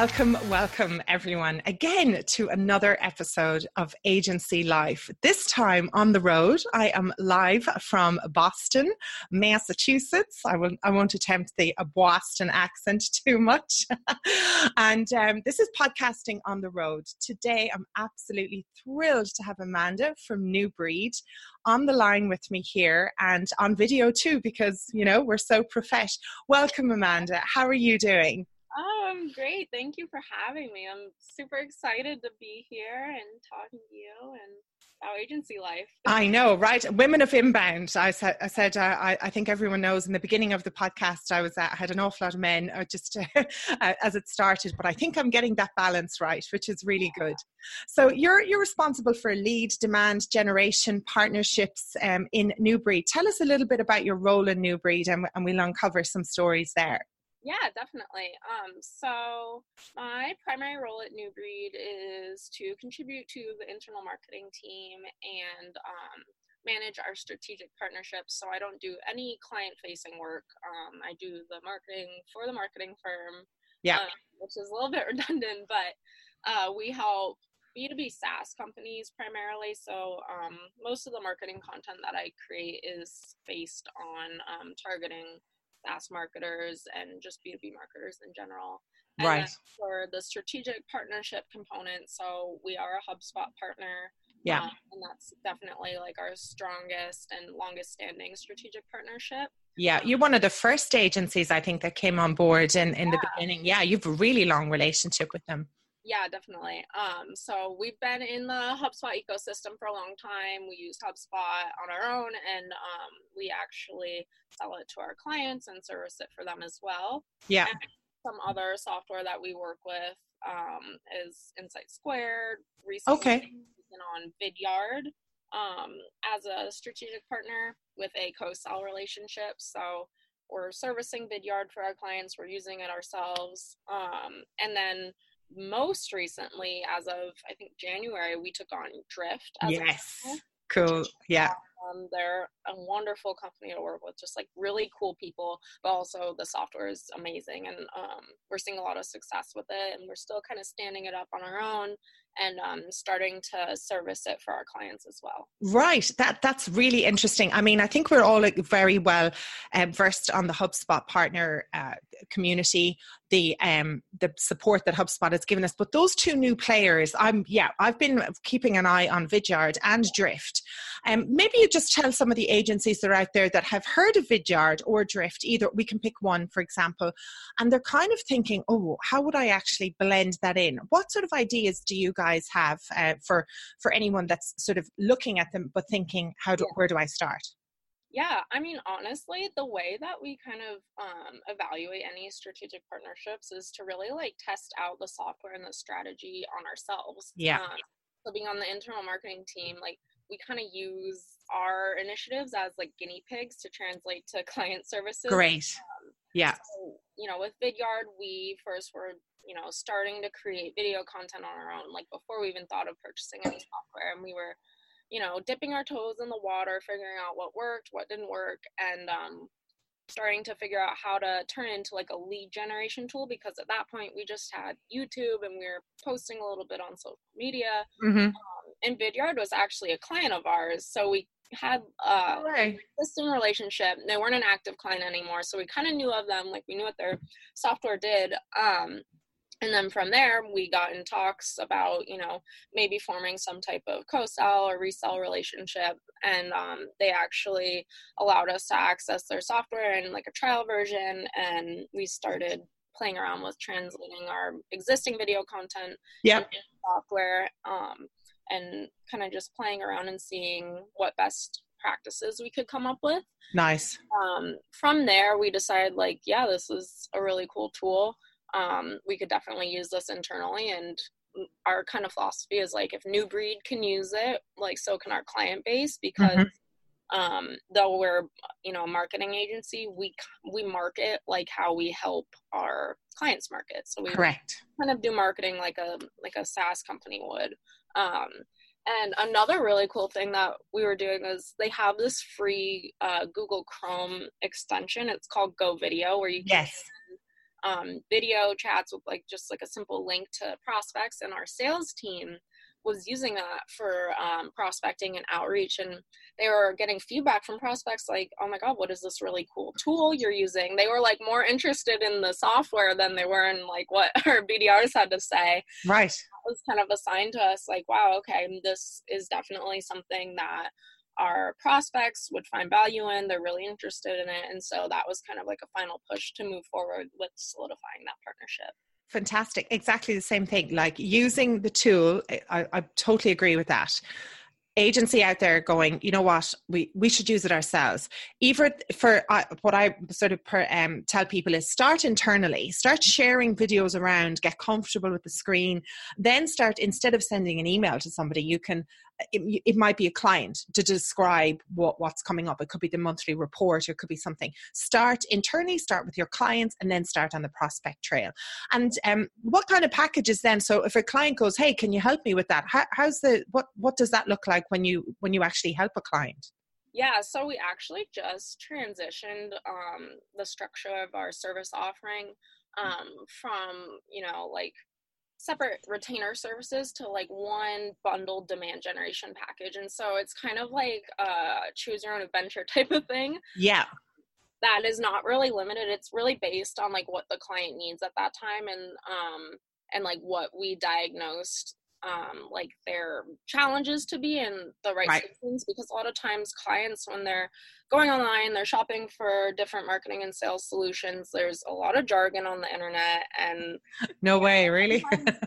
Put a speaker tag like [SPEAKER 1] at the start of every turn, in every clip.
[SPEAKER 1] Welcome, welcome everyone again to another episode of Agency Life. This time on the road, I am live from Boston, Massachusetts. I will I won't attempt the Boston accent too much. and um, this is podcasting on the road. Today, I'm absolutely thrilled to have Amanda from New Breed on the line with me here and on video too, because you know we're so profesh. Welcome, Amanda. How are you doing?
[SPEAKER 2] Oh, I'm great. Thank you for having me. I'm super excited to be here and talking to you and our agency life.
[SPEAKER 1] I know, right? Women of Inbound. I said, I said, uh, I, I think everyone knows. In the beginning of the podcast, I was, uh, I had an awful lot of men, uh, just uh, as it started. But I think I'm getting that balance right, which is really good. So you're you're responsible for lead demand generation partnerships um, in New Breed. Tell us a little bit about your role in New Breed, and, and we'll uncover some stories there.
[SPEAKER 2] Yeah, definitely. Um, so my primary role at New Breed is to contribute to the internal marketing team and um, manage our strategic partnerships. So I don't do any client-facing work. Um, I do the marketing for the marketing firm.
[SPEAKER 1] Yeah,
[SPEAKER 2] um, which is a little bit redundant, but uh, we help B2B SaaS companies primarily. So um, most of the marketing content that I create is based on um, targeting SaaS marketers and just B2B marketers in general. And
[SPEAKER 1] right.
[SPEAKER 2] For the strategic partnership component, so we are a HubSpot partner.
[SPEAKER 1] Yeah.
[SPEAKER 2] Um, and that's definitely like our strongest and longest standing strategic partnership.
[SPEAKER 1] Yeah, you're one of the first agencies I think that came on board in, in yeah. the beginning. Yeah, you've a really long relationship with them.
[SPEAKER 2] Yeah, definitely. Um, so we've been in the HubSpot ecosystem for a long time. We use HubSpot on our own, and um, we actually sell it to our clients and service it for them as well.
[SPEAKER 1] Yeah.
[SPEAKER 2] And some other software that we work with um, is Insight Squared. Recently,
[SPEAKER 1] okay.
[SPEAKER 2] On Vidyard um, as a strategic partner with a co-sell relationship. So we're servicing Vidyard for our clients. We're using it ourselves, um, and then most recently, as of I think January, we took on Drift.
[SPEAKER 1] yes. Cool. Yeah.
[SPEAKER 2] Um, they're a wonderful company to work with, just like really cool people, but also the software is amazing. And um, we're seeing a lot of success with it. And we're still kind of standing it up on our own and um, starting to service it for our clients as well.
[SPEAKER 1] Right, that that's really interesting. I mean, I think we're all very well um, versed on the HubSpot partner uh, community, the um, the support that HubSpot has given us. But those two new players, I'm yeah, I've been keeping an eye on Vidyard and Drift. Um, maybe you just tell some of the agencies that are out there that have heard of Vidyard or Drift. Either we can pick one, for example, and they're kind of thinking, oh, how would I actually blend that in? What sort of ideas do you guys have uh, for for anyone that's sort of looking at them but thinking, how do where do I start?
[SPEAKER 2] Yeah, I mean, honestly, the way that we kind of um, evaluate any strategic partnerships is to really like test out the software and the strategy on ourselves.
[SPEAKER 1] Yeah.
[SPEAKER 2] Um, so being on the internal marketing team, like we kind of use our initiatives as like guinea pigs to translate to client services.
[SPEAKER 1] Great. Um, yeah.
[SPEAKER 2] So, you know, with Vidyard, we first were you know starting to create video content on our own like before we even thought of purchasing any software and we were you know dipping our toes in the water figuring out what worked what didn't work and um, starting to figure out how to turn into like a lead generation tool because at that point we just had youtube and we were posting a little bit on social media
[SPEAKER 1] mm-hmm. um,
[SPEAKER 2] and vidyard was actually a client of ours so we had a existing relationship. They weren't an active client anymore, so we kind of knew of them. Like we knew what their software did. Um, and then from there we got in talks about you know maybe forming some type of co-sell or resell relationship and um, they actually allowed us to access their software in like a trial version and we started playing around with translating our existing video content
[SPEAKER 1] yep.
[SPEAKER 2] software um, and kind of just playing around and seeing what best practices we could come up with.
[SPEAKER 1] Nice.
[SPEAKER 2] Um, from there we decided like yeah this is a really cool tool. Um, we could definitely use this internally and our kind of philosophy is like if new breed can use it like so can our client base because mm-hmm. um, though we're you know a marketing agency we we market like how we help our clients market. So we
[SPEAKER 1] correct.
[SPEAKER 2] kind of do marketing like a like a SaaS company would um, and another really cool thing that we were doing is they have this free uh, Google Chrome extension. It's called Go Video, where you
[SPEAKER 1] yes
[SPEAKER 2] um, video chats with like just like a simple link to prospects and our sales team was using that for um, prospecting and outreach and they were getting feedback from prospects like oh my god what is this really cool tool you're using? They were like more interested in the software than they were in like what our bdrs had to say.
[SPEAKER 1] Right.
[SPEAKER 2] That was kind of a sign to us like wow okay this is definitely something that our prospects would find value in. They're really interested in it. And so that was kind of like a final push to move forward with solidifying that partnership
[SPEAKER 1] fantastic exactly the same thing. Like using the tool I, I, totally agree with that. Agency out there going you know what? We we should use it ourselves. Either for uh, what i sort of per, um, tell people is start internally start sharing videos around get comfortable with the screen then start instead of sending an email to somebody you can it, it, might be a client to describe what, what's coming up. It could be the monthly report, or it could be something. Start internally, start with your clients, and then start on the prospect trail. And um, what kind of packages then? So if a client goes, "Hey, can you help me with that?" How, how's the what what does that look like when you when you actually help a client?
[SPEAKER 2] Yeah, so we actually just transitioned um, the structure of our service offering um, from you know like separate retainer services to like one bundled demand generation package and so it's kind of like a choose your own adventure type of thing.
[SPEAKER 1] Yeah.
[SPEAKER 2] That is not really limited. It's really based on like what the client needs at that time and um and like what we diagnosed um, like their challenges to be in the right, right. systems because a lot of times clients when they're going online they're shopping for different marketing and sales solutions there's a lot of jargon on the internet and
[SPEAKER 1] no way really
[SPEAKER 2] sometimes,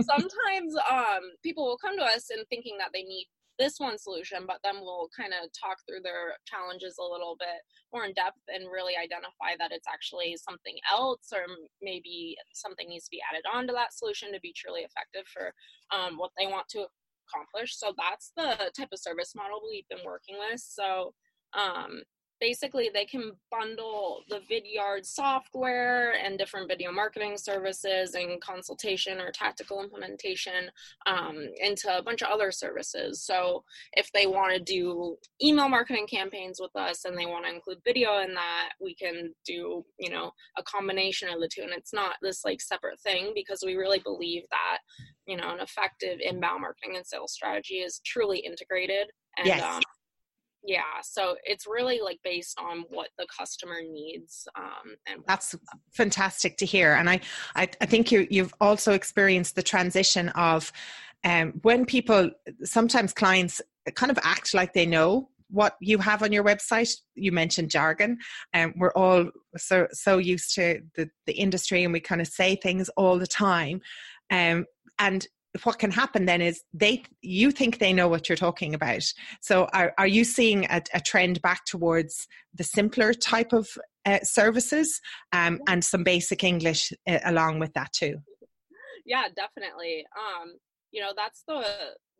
[SPEAKER 2] sometimes um, people will come to us and thinking that they need this one solution, but then we'll kind of talk through their challenges a little bit more in depth and really identify that it's actually something else or maybe something needs to be added on to that solution to be truly effective for um, what they want to accomplish. So that's the type of service model we've been working with. So um, basically they can bundle the vidyard software and different video marketing services and consultation or tactical implementation um, into a bunch of other services so if they want to do email marketing campaigns with us and they want to include video in that we can do you know a combination of the two and it's not this like separate thing because we really believe that you know an effective inbound marketing and sales strategy is truly integrated and
[SPEAKER 1] yes. um,
[SPEAKER 2] yeah so it's really like based on what the customer needs um, and
[SPEAKER 1] that's fantastic to hear and i i, I think you you've also experienced the transition of um, when people sometimes clients kind of act like they know what you have on your website you mentioned jargon and um, we're all so so used to the, the industry and we kind of say things all the time um, and what can happen then is they you think they know what you're talking about. So are, are you seeing a, a trend back towards the simpler type of uh, services um, and some basic english uh, along with that too?
[SPEAKER 2] Yeah definitely. Um, you know that's the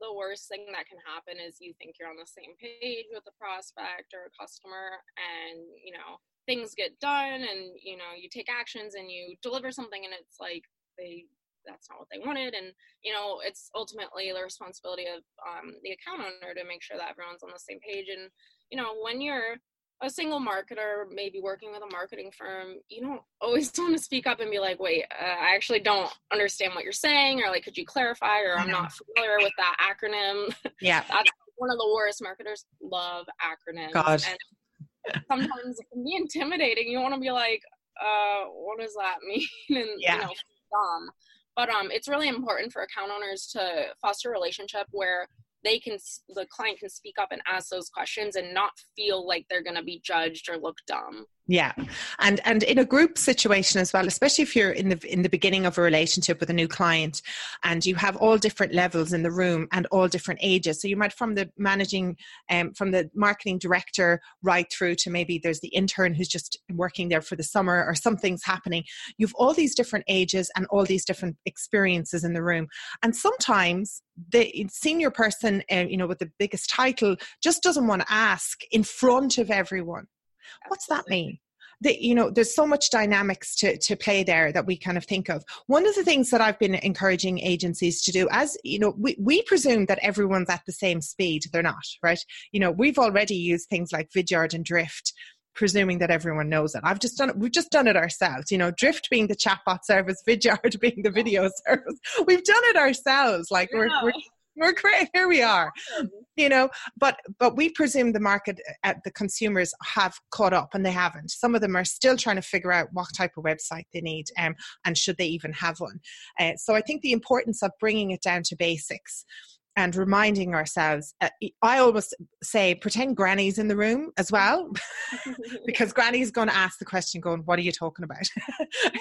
[SPEAKER 2] the worst thing that can happen is you think you're on the same page with a prospect or a customer and you know things get done and you know you take actions and you deliver something and it's like they that's not what they wanted and you know it's ultimately the responsibility of um, the account owner to make sure that everyone's on the same page and you know when you're a single marketer maybe working with a marketing firm you don't always want to speak up and be like wait uh, i actually don't understand what you're saying or like could you clarify or i'm not familiar with that acronym.
[SPEAKER 1] Yeah.
[SPEAKER 2] That's one of the worst. Marketers love acronyms
[SPEAKER 1] God.
[SPEAKER 2] and sometimes it can be intimidating. You want to be like uh what does that mean? And
[SPEAKER 1] yeah.
[SPEAKER 2] you know dumb but um, it's really important for account owners to foster a relationship where they can the client can speak up and ask those questions and not feel like they're going to be judged or look dumb
[SPEAKER 1] yeah. And and in a group situation as well especially if you're in the in the beginning of a relationship with a new client and you have all different levels in the room and all different ages. So you might from the managing um, from the marketing director right through to maybe there's the intern who's just working there for the summer or something's happening. You've all these different ages and all these different experiences in the room. And sometimes the senior person uh, you know with the biggest title just doesn't want to ask in front of everyone What's that mean? That you know, there's so much dynamics to, to play there that we kind of think of. One of the things that I've been encouraging agencies to do, as you know, we, we presume that everyone's at the same speed. They're not, right? You know, we've already used things like Vidyard and Drift presuming that everyone knows it. I've just done it. We've just done it ourselves. You know, Drift being the chatbot service, Vidyard being the video service. We've done it ourselves. Like yeah. we're, we're we're great. Here we are. You know but but we presume the market at uh, the consumers have caught up and they haven't. Some of them are still trying to figure out what type of website they need um, and should they even have one. Uh, so i think the importance of bringing it down to basics and reminding ourselves uh, i always say pretend granny's in the room as well because granny's going to ask the question going what are you talking about?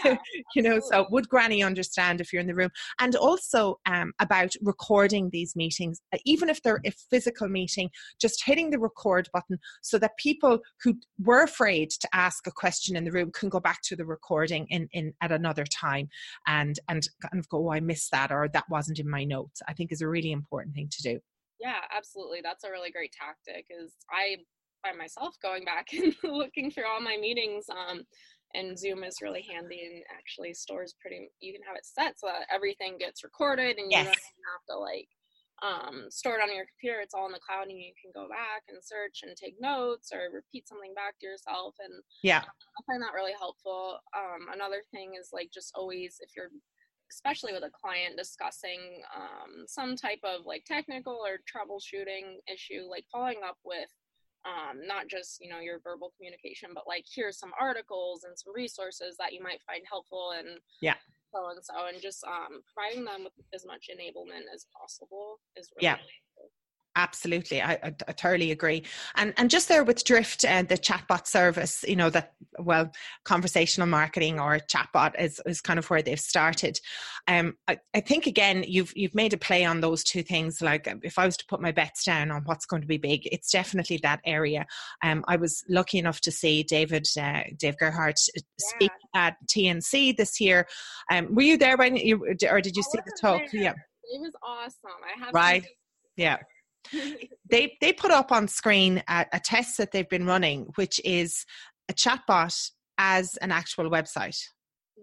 [SPEAKER 1] Yeah, you know so would granny understand if you're in the room? And also um, about recording these meetings uh, even if they're a physical meeting just hitting the record button so that people who were afraid to ask a question in the room can go back to the recording in, in at another time and and kind of go oh i missed that or that wasn't in my notes i think is a really important important thing to do.
[SPEAKER 2] Yeah, absolutely. That's a really great tactic. Is I find myself going back and looking through all my meetings. Um, and Zoom is really handy and actually stores pretty. You can have it set so that everything gets recorded, and you yes. don't have to like um, store it on your computer. It's all in the cloud, and you can go back and search and take notes or repeat something back to yourself. And
[SPEAKER 1] yeah,
[SPEAKER 2] I find that really helpful. Um, another thing is like just always if you're especially with a client discussing um, some type of like technical or troubleshooting issue, like following up with um, not just you know your verbal communication, but like here's some articles and some resources that you might find helpful and
[SPEAKER 1] yeah.
[SPEAKER 2] So and so, and just um, providing them with as much enablement as possible is really
[SPEAKER 1] yeah. Absolutely, I, I, I, thoroughly agree. And and just there with Drift and the chatbot service, you know that well, conversational marketing or chatbot is, is kind of where they've started. Um, I, I think again you've you've made a play on those two things. Like um, if I was to put my bets down on what's going to be big, it's definitely that area. Um, I was lucky enough to see David uh, Dave Gerhardt uh, speak yeah. at TNC this year. Um, were you there when you or did you see the talk?
[SPEAKER 2] There. Yeah, it was awesome. I have
[SPEAKER 1] right. Yeah they they put up on screen a, a test that they've been running, which is a chatbot as an actual website.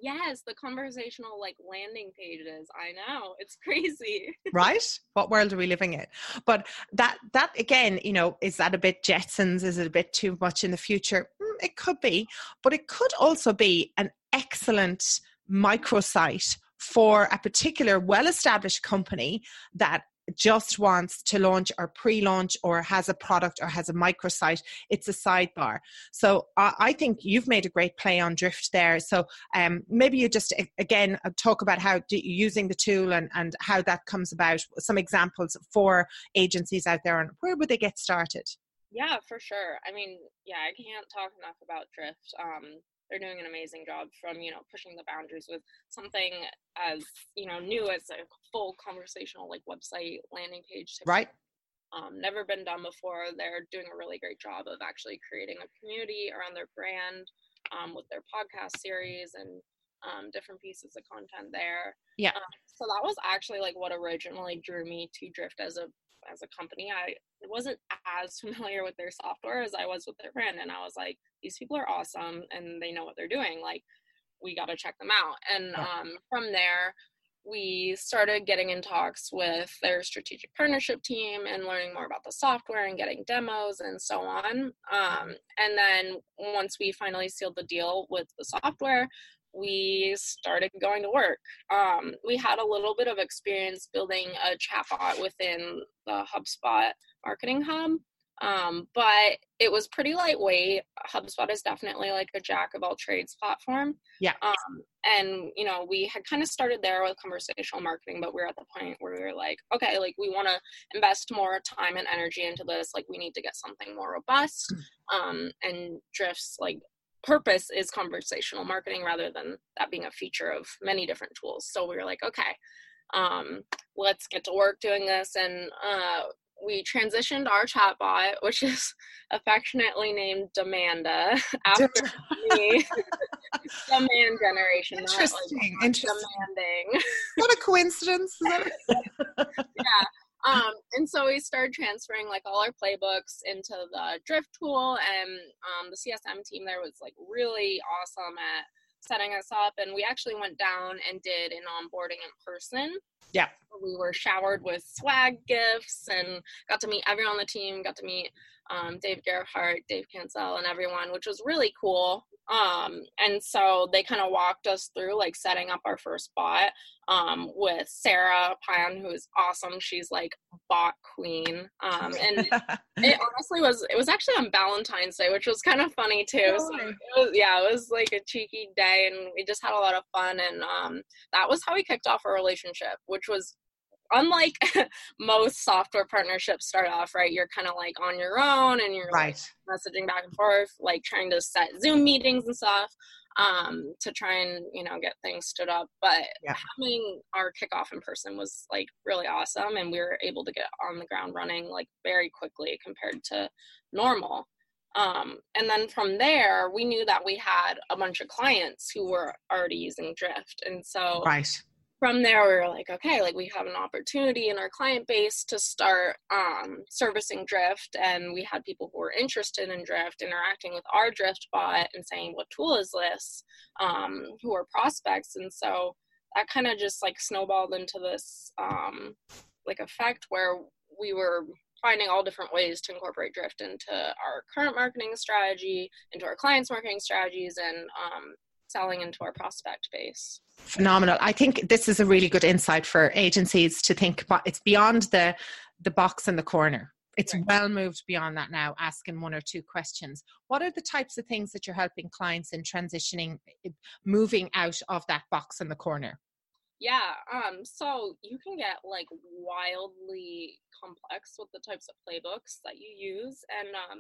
[SPEAKER 2] Yes, the conversational like landing pages. I know. It's crazy.
[SPEAKER 1] right? What world are we living in? But that that again, you know, is that a bit Jetsons? Is it a bit too much in the future? Mm, it could be, but it could also be an excellent microsite for a particular well-established company that just wants to launch or pre-launch or has a product or has a microsite it's a sidebar. So i, I think you've made a great play on drift there. So um, maybe you just again uh, talk about how using the tool and, and how that comes about some examples for agencies out there and where would they get started?
[SPEAKER 2] Yeah for sure. I mean yeah i can't talk enough about drift. Um, they're doing an amazing job from you know pushing the boundaries with something as you know new as a full conversational like website landing page
[SPEAKER 1] right.
[SPEAKER 2] um, never been done before. They're doing a really great job of actually creating a community around their brand um, with their podcast series and um, different pieces of content there.
[SPEAKER 1] Yeah. Um,
[SPEAKER 2] so that was actually like what originally drew me to drift as a as a company i wasn't as familiar with their software as i was with their brand and i was like these people are awesome and they know what they're doing like we got to check them out. And um, from there we started getting in talks with their strategic partnership team and learning more about the software and getting demos and so on. Um, and then once we finally sealed the deal with the software we started going to work. Um, we had a little bit of experience building a chatbot within the HubSpot Marketing Hub, um, but it was pretty lightweight. HubSpot is definitely like a jack of all trades platform.
[SPEAKER 1] Yeah.
[SPEAKER 2] Um, and you know, we had kind of started there with conversational marketing, but we we're at the point where we were like, okay, like we want to invest more time and energy into this. Like we need to get something more robust. Hmm. Um, and Drift's like purpose is conversational marketing rather than that being a feature of many different tools. So we were like, okay, um, let's get to work doing this. And uh, we transitioned our chatbot, which is affectionately named Demanda, after me. Demand generation.
[SPEAKER 1] Interesting. Like Interesting.
[SPEAKER 2] Demanding.
[SPEAKER 1] What a coincidence.
[SPEAKER 2] yeah. Um, and so we started transferring like all our playbooks into the drift tool and um, the csm team there was like really awesome at setting us up and we actually went down and did an onboarding in person.
[SPEAKER 1] Yeah.
[SPEAKER 2] We were showered with swag gifts and got to meet everyone on the team, got to meet um, Dave Gerhardt, Dave Cancel, and everyone, which was really cool. Um, and so they kind of walked us through like setting up our first bot um, with Sarah Pan, who's awesome. She's like bot queen. Um, and it honestly was, it was actually on Valentine's Day, which was kind of funny too. So it was, yeah, it was like a cheeky day and we just had a lot of fun. And um, that was how we kicked off our relationship, which was unlike most software partnerships start off right you're kind of like on your own and you're right. like messaging back and forth like trying to set zoom meetings and stuff um, to try and you know get things stood up but yeah. having our kickoff in person was like really awesome and we were able to get on the ground running like very quickly compared to normal um, and then from there we knew that we had a bunch of clients who were already using drift and so
[SPEAKER 1] right
[SPEAKER 2] from there we were like okay like we have an opportunity in our client base to start um, servicing drift and we had people who were interested in drift interacting with our drift bot and saying what tool is this? Um, who are prospects and so that kind of just like snowballed into this um, like effect where we were finding all different ways to incorporate drift into our current marketing strategy into our clients marketing strategies and um, selling into our prospect base.
[SPEAKER 1] Phenomenal. I think this is a really good insight for agencies to think about. It's beyond the the box in the corner. It's right. well moved beyond that now asking one or two questions. What are the types of things that you're helping clients in transitioning moving out of that box in the corner?
[SPEAKER 2] Yeah um so you can get like wildly complex with the types of playbooks that you use and um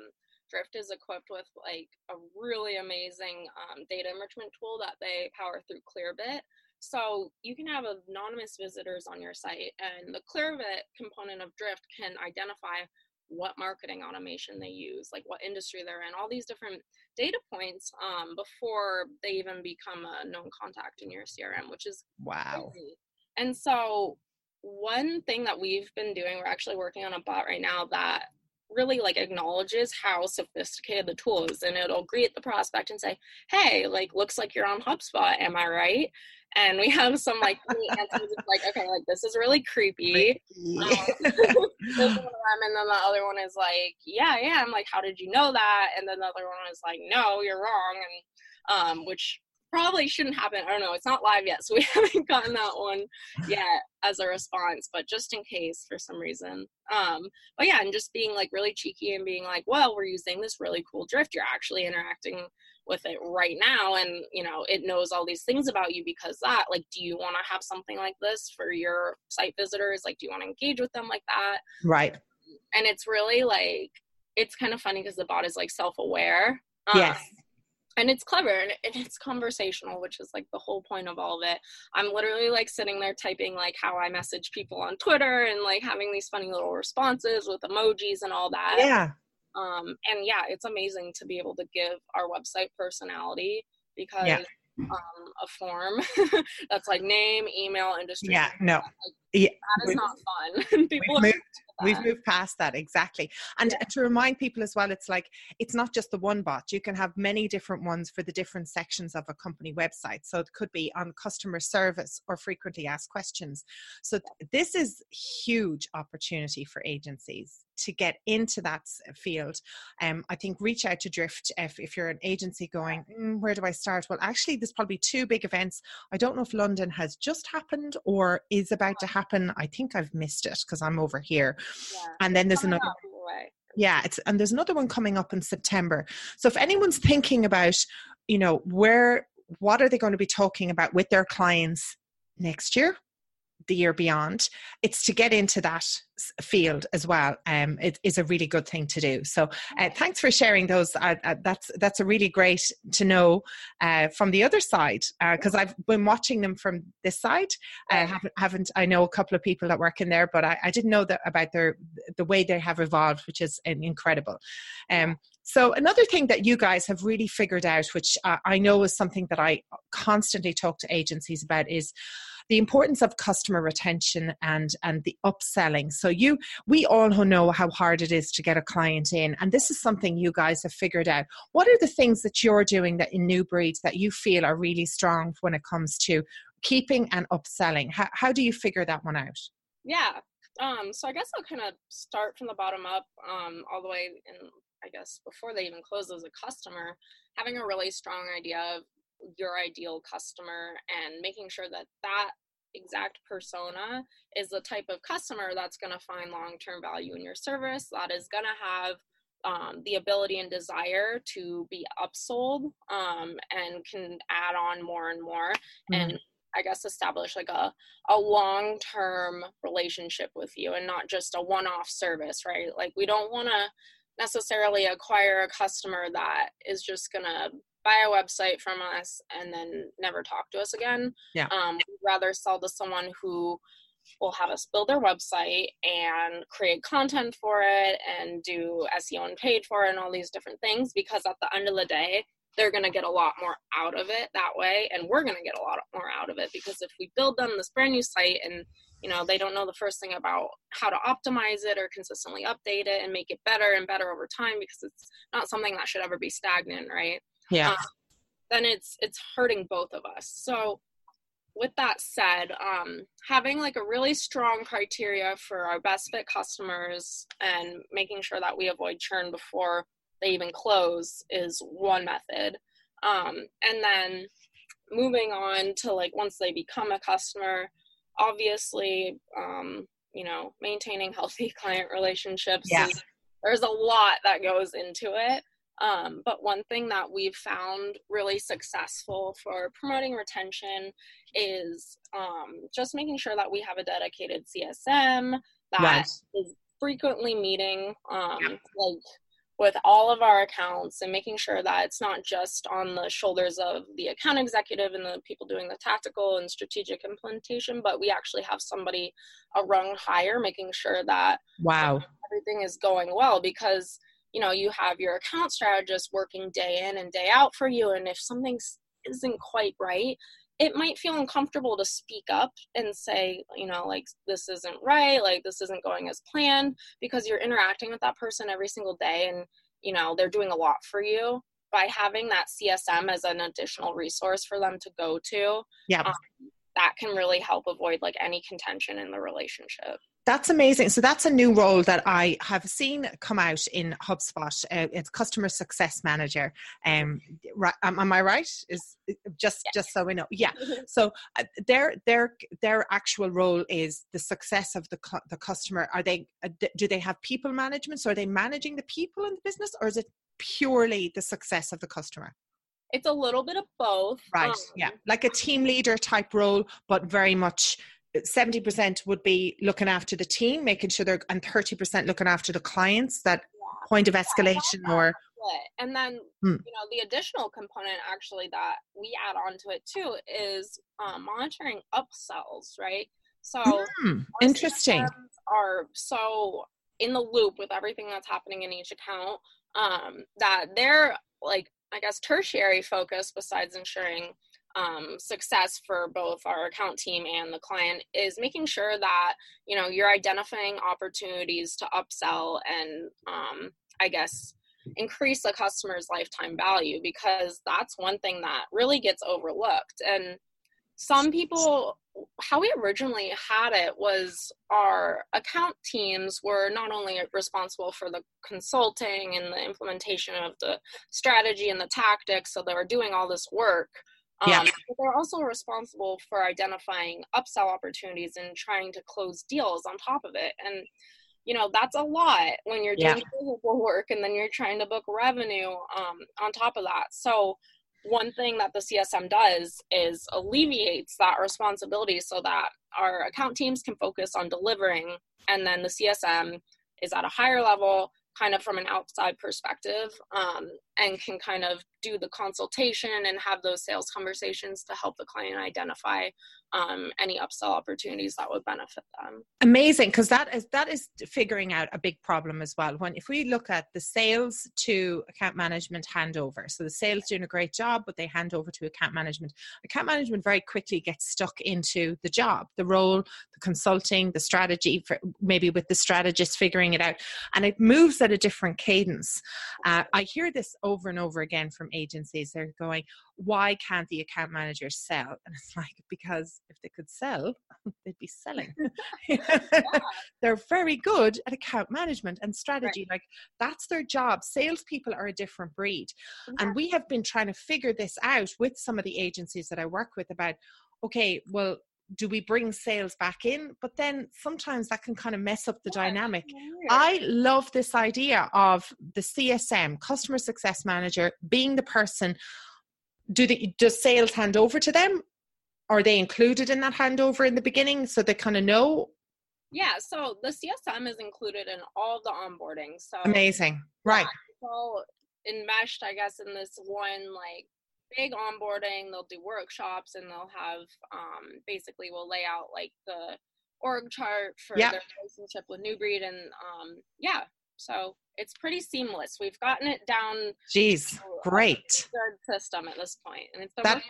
[SPEAKER 2] Drift is equipped with like a really amazing um, data enrichment tool that they power through Clearbit. So you can have anonymous visitors on your site, and the Clearbit component of Drift can identify what marketing automation they use, like what industry they're in, all these different data points um, before they even become a known contact in your CRM, which is
[SPEAKER 1] wow.
[SPEAKER 2] Crazy. And so one thing that we've been doing, we're actually working on a bot right now that really like acknowledges how sophisticated the tool is and it'll greet the prospect and say hey like looks like you're on hubspot am i right? And we have some like answers like okay like this is really creepy. Um, and then the other one is like yeah yeah i'm like how did you know that? And then the other one is like no you're wrong and um, which probably shouldn't happen. I don't know. It's not live yet, so we haven't gotten that one yet as a response. But just in case for some reason, um, but yeah, and just being like really cheeky and being like, well, we're using this really cool drift. You're actually interacting with it right now, and you know it knows all these things about you because that. Like, do you want to have something like this for your site visitors? Like, do you want to engage with them like that?
[SPEAKER 1] Right.
[SPEAKER 2] And it's really like it's kind of funny because the bot is like self-aware.
[SPEAKER 1] Um, yes
[SPEAKER 2] and it's clever and it's conversational which is like the whole point of all of it. I'm literally like sitting there typing like how i message people on twitter and like having these funny little responses with emojis and all that.
[SPEAKER 1] Yeah.
[SPEAKER 2] Um and yeah it's amazing to be able to give our website personality because yeah. um a form that's like name email industry
[SPEAKER 1] yeah no. like,
[SPEAKER 2] yeah. that is not fun
[SPEAKER 1] people moved, We've moved past that exactly. And yeah. to remind people as well, it's like it's not just the one bot. You can have many different ones for the different sections of a company website. So it could be on customer service or frequently asked questions. So this is huge opportunity for agencies to get into that field. Um, I think reach out to Drift if, if you're an agency going, mm, where do I start? Well, actually, there's probably two big events. I don't know if London has just happened or is about to happen. I think I've missed it because I'm over here. Yeah. And then there's another. Yeah, it's and there's another one coming up in September. So if anyone's thinking about, you know, where what are they going to be talking about with their clients next year the year beyond it's to get into that field as well um, it is a really good thing to do. So uh, thanks for sharing those uh, uh, that's that's a really great to know uh, from the other side because uh, i've been watching them from this side. I haven't, haven't i know a couple of people that work in there but i, I didn't know that about their the way they have evolved which is incredible. Um, so another thing that you guys have really figured out which i know is something that i constantly talk to agencies about is the importance of customer retention and and the upselling. So you we all know how hard it is to get a client in and this is something you guys have figured out. What are the things that you're doing that in new breeds that you feel are really strong when it comes to keeping and upselling? How, how do you figure that one out?
[SPEAKER 2] Yeah. Um, so I guess I'll kind of start from the bottom up, um, all the way and I guess before they even close as a customer, having a really strong idea of your ideal customer and making sure that that exact persona is the type of customer that's going to find long-term value in your service that is going to have um, the ability and desire to be upsold um, and can add on more and more mm-hmm. and i guess establish like a, a long-term relationship with you and not just a one-off service right like we don't want to necessarily acquire a customer that is just going to buy a website from us and then never talk to us again.
[SPEAKER 1] Yeah.
[SPEAKER 2] Um, we'd rather sell to someone who will have us build their website and create content for it and do SEO and paid for it and all these different things because at the end of the day, they're going to get a lot more out of it that way and we're going to get a lot more out of it because if we build them this brand new site and you know they don't know the first thing about how to optimize it or consistently update it and make it better and better over time because it's not something that should ever be stagnant right
[SPEAKER 1] yeah. Um,
[SPEAKER 2] then it's it's hurting both of us. So with that said um, having like a really strong criteria for our best fit customers and making sure that we avoid churn before they even close is one method. Um, and then moving on to like once they become a customer obviously um, you know maintaining healthy client relationships
[SPEAKER 1] yeah.
[SPEAKER 2] There's a lot that goes into it um, but one thing that we've found really successful for promoting retention is um, just making sure that we have a dedicated CSM that is frequently meeting, um, yeah. like with all of our accounts and making sure that it's not just on the shoulders of the account executive and the people doing the tactical and strategic implementation, but we actually have somebody a rung higher making sure that
[SPEAKER 1] wow
[SPEAKER 2] everything is going well because you know you have your account strategist working day in and day out for you and if something isn't quite right it might feel uncomfortable to speak up and say you know like this isn't right like this isn't going as planned because you're interacting with that person every single day and you know they're doing a lot for you by having that csm as an additional resource for them to go to.
[SPEAKER 1] Yeah. Um,
[SPEAKER 2] that can really help avoid like any contention in the relationship
[SPEAKER 1] that's amazing. So that's a new role that I have seen come out in HubSpot. Uh, it's customer success manager. Um, right, am I right? Is just yes. just so we know. Yeah. so uh, their their their actual role is the success of the cu- the customer. Are they uh, do they have people management? So are they managing the people in the business, or is it purely the success of the customer?
[SPEAKER 2] It's a little bit of both.
[SPEAKER 1] Right. Um, yeah. Like a team leader type role, but very much 70% would be looking after the team, making sure they're, and 30% looking after the clients, that yeah. point of escalation yeah, or.
[SPEAKER 2] And then, hmm. you know, the additional component actually that we add on to it too is um, monitoring upsells, right? So,
[SPEAKER 1] hmm. interesting.
[SPEAKER 2] Are so in the loop with everything that's happening in each account um, that they're like, I guess, tertiary focus besides ensuring um, success for both our account team and the client is making sure that you know you're identifying opportunities to upsell and um, i guess increase a customer's lifetime value because that's one thing that really gets overlooked. And some people how we originally had it was our account teams were not only responsible for the consulting and the implementation of the strategy and the tactics so they were doing all this work
[SPEAKER 1] yeah. Um,
[SPEAKER 2] but they're also responsible for identifying upsell opportunities and trying to close deals on top of it. And you know that's a lot when you're doing yeah. work and then you're trying to book revenue um, on top of that. So one thing that the CSM does is alleviates that responsibility so that our account teams can focus on delivering, and then the CSM is at a higher level kind of from an outside perspective um, and can kind of do the consultation and have those sales conversations to help the client identify um, any upsell opportunities that would benefit them.
[SPEAKER 1] Amazing, because that is that is figuring out a big problem as well. When if we look at the sales to account management handover, so the sales doing a great job, but they hand over to account management. Account management very quickly gets stuck into the job, the role, the consulting, the strategy, for, maybe with the strategist figuring it out, and it moves at a different cadence. Uh, I hear this over and over again from agencies. They're going, why can't the account manager sell? And it's like, because if they could sell, they'd be selling. yeah. They're very good at account management and strategy. Right. Like that's their job. Salespeople are a different breed. Yeah. And we have been trying to figure this out with some of the agencies that I work with about, okay, well, do we bring sales back in? But then sometimes that can kind of mess up the yeah, dynamic. I love this idea of the CSM, customer success manager, being the person. Do the does sales hand over to them? Are they included in that handover in the beginning so they kind of know?
[SPEAKER 2] Yeah, so the CSM is included in all the onboarding. So
[SPEAKER 1] amazing, right?
[SPEAKER 2] Yeah, so enmeshed, I guess, in this one like big onboarding. They'll do workshops and they'll have um, basically we'll lay out like the org chart for yep. their relationship with New Breed and um, yeah, so it's pretty seamless. We've gotten it down.
[SPEAKER 1] Jeez, great.
[SPEAKER 2] Third system at this point, and it's
[SPEAKER 1] that,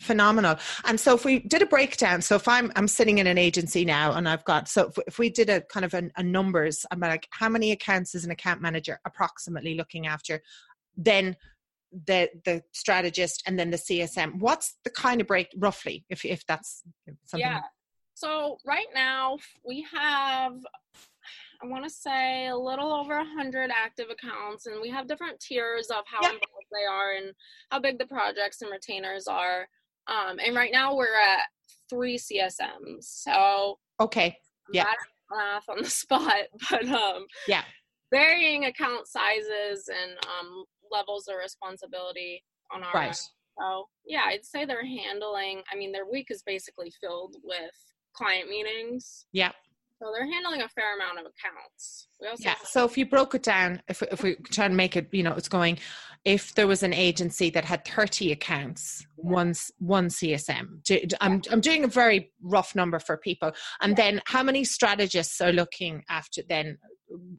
[SPEAKER 1] phenomenal and so if we did a breakdown so if i'm i'm sitting in an agency now and i've got so if, if we did a kind of a, a numbers i'm like how many accounts is an account manager approximately looking after then the the strategist and then the CSM. What's the kind of break roughly, if if that's something?
[SPEAKER 2] Yeah. So right now we have I want to say a little over 100 active accounts, and we have different tiers of how yeah. involved they are and how big the projects and retainers are. Um, and right now we're at three CSMs. So
[SPEAKER 1] okay, yeah,
[SPEAKER 2] math on the spot, but um,
[SPEAKER 1] yeah,
[SPEAKER 2] varying account sizes and um, levels of responsibility on our right. End. So yeah, I'd say they're handling. I mean, their week is basically filled with client meetings.
[SPEAKER 1] Yeah.
[SPEAKER 2] So they're handling a fair amount of accounts.
[SPEAKER 1] yeah. So if you broke it down, if if we try and make it, you know, it's going. If there was an agency that had thirty accounts, yeah. one one CSM. I'm I'm doing a very rough number for people, and yeah. then how many strategists are looking after then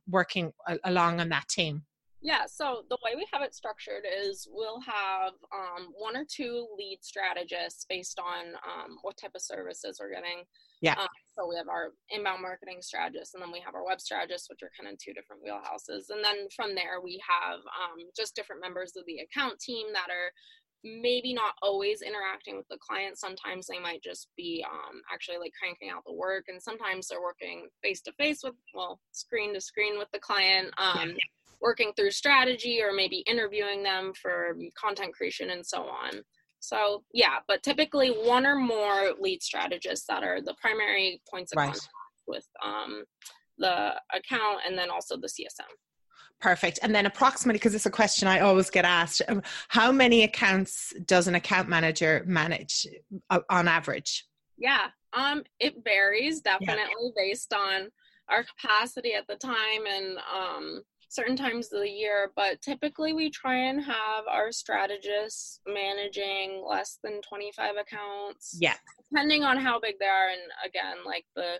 [SPEAKER 1] working along on that team?
[SPEAKER 2] Yeah, so the way we have it structured is we'll have um, one or two lead strategists based on um, what type of services we're getting.
[SPEAKER 1] Yeah. Um,
[SPEAKER 2] so we have our inbound marketing strategists, and then we have our web strategists, which are kind of two different wheelhouses. And then from there, we have um, just different members of the account team that are maybe not always interacting with the client. Sometimes they might just be um, actually like cranking out the work, and sometimes they're working face to face with, well, screen to screen with the client. Um, yeah working through strategy or maybe interviewing them for content creation and so on. So, yeah, but typically one or more lead strategists that are the primary points of right. contact with um, the account and then also the CSM.
[SPEAKER 1] Perfect. And then approximately, because it's a question I always get asked, um, how many accounts does an account manager manage uh, on average?
[SPEAKER 2] Yeah, um, it varies definitely yeah. based on our capacity at the time and um, certain times of the year, but typically we try and have our strategists managing less than 25 accounts.
[SPEAKER 1] Yeah.
[SPEAKER 2] Depending on how big they are and again, like the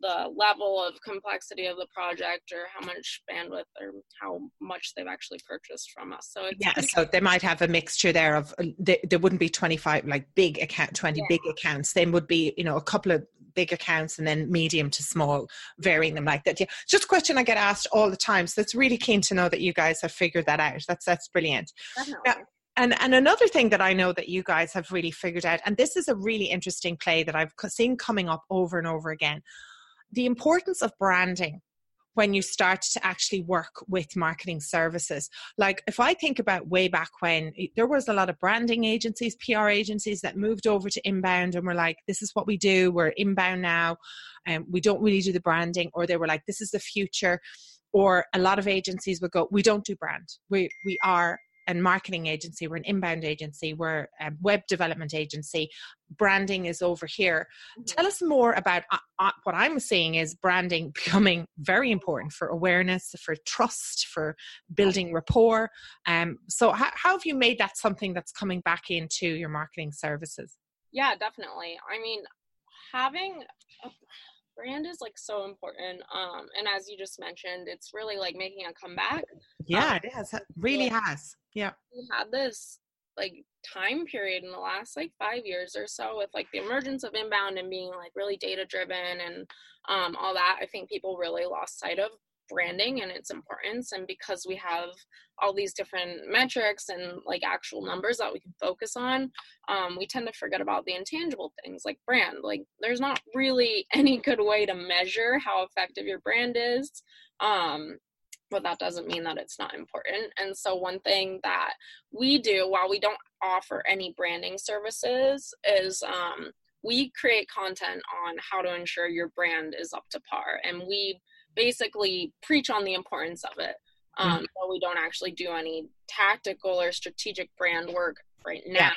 [SPEAKER 2] the level of complexity of the project or how much bandwidth or how much they've actually purchased from us. So
[SPEAKER 1] yeah, so they might have a mixture there of uh, there, there wouldn't be 25 like big account 20 yeah. big accounts. Then would be, you know, a couple of big accounts and then medium to small, varying them like that. Yeah, just a question I get asked all the time. So it's really keen to know that you guys have figured that out. That's that's brilliant. Now, and and another thing that I know that you guys have really figured out, and this is a really interesting play that I've seen coming up over and over again, the importance of branding when you start to actually work with marketing services. Like if I think about way back when there was a lot of branding agencies, PR agencies that moved over to inbound and were like, this is what we do, we're inbound now, and we don't really do the branding, or they were like, this is the future. Or a lot of agencies would go, we don't do brand. We we are and marketing agency, we're an inbound agency, we're a web development agency. Branding is over here. Mm-hmm. Tell us more about uh, uh, what I'm seeing is branding becoming very important for awareness, for trust, for building rapport. Um, so, how, how have you made that something that's coming back into your marketing services?
[SPEAKER 2] Yeah, definitely. I mean, having a brand is like so important um and as you just mentioned it's really like making a comeback
[SPEAKER 1] yeah um, it has really has yeah.
[SPEAKER 2] We had this like time period in the last like five years or so with like the emergence of inbound and being like really data driven and um, all that i think people really lost sight of branding and its importance and because we have all these different metrics and like actual numbers that we can focus on um, we tend to forget about the intangible things like brand like there's not really any good way to measure how effective your brand is um, but that doesn't mean that it's not important. And so, one thing that we do while we don't offer any branding services is um, we create content on how to ensure your brand is up to par. And we basically preach on the importance of it. Um, mm-hmm. But we don't actually do any tactical or strategic brand work right now. Yeah.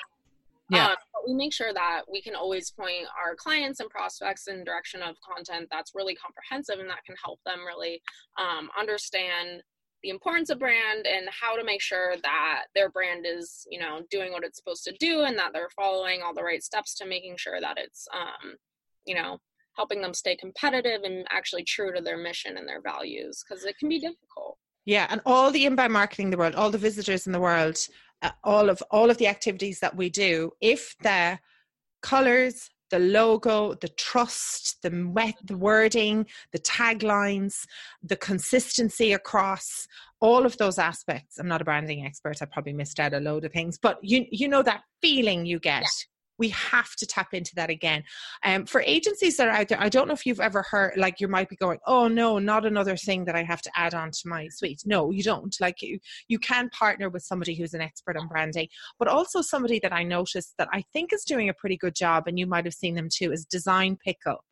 [SPEAKER 2] Yeah. Um, we make sure that we can always point our clients and prospects in direction of content that's really comprehensive and that can help them really um, understand the importance of brand and how to make sure that their brand is you know doing what it's supposed to do and that they're following all the right steps to making sure that it's um, you know helping them stay competitive and actually true to their mission and their values because it can be difficult
[SPEAKER 1] yeah and all the inbound marketing in the world all the visitors in the world uh, all of all of the activities that we do if the colors the logo the trust the the wording the taglines the consistency across all of those aspects. I'm not a branding expert i probably missed out a load of things but you you know that feeling you get yeah we have to tap into that again. Um, for agencies that are out there, I don't know if you've ever heard, like you might be going, oh no, not another thing that I have to add on to my suite. No, you don't. Like you, you can partner with somebody who's an expert on branding, but also somebody that I noticed that I think is doing a pretty good job, and you might have seen them too, is Design Pickle.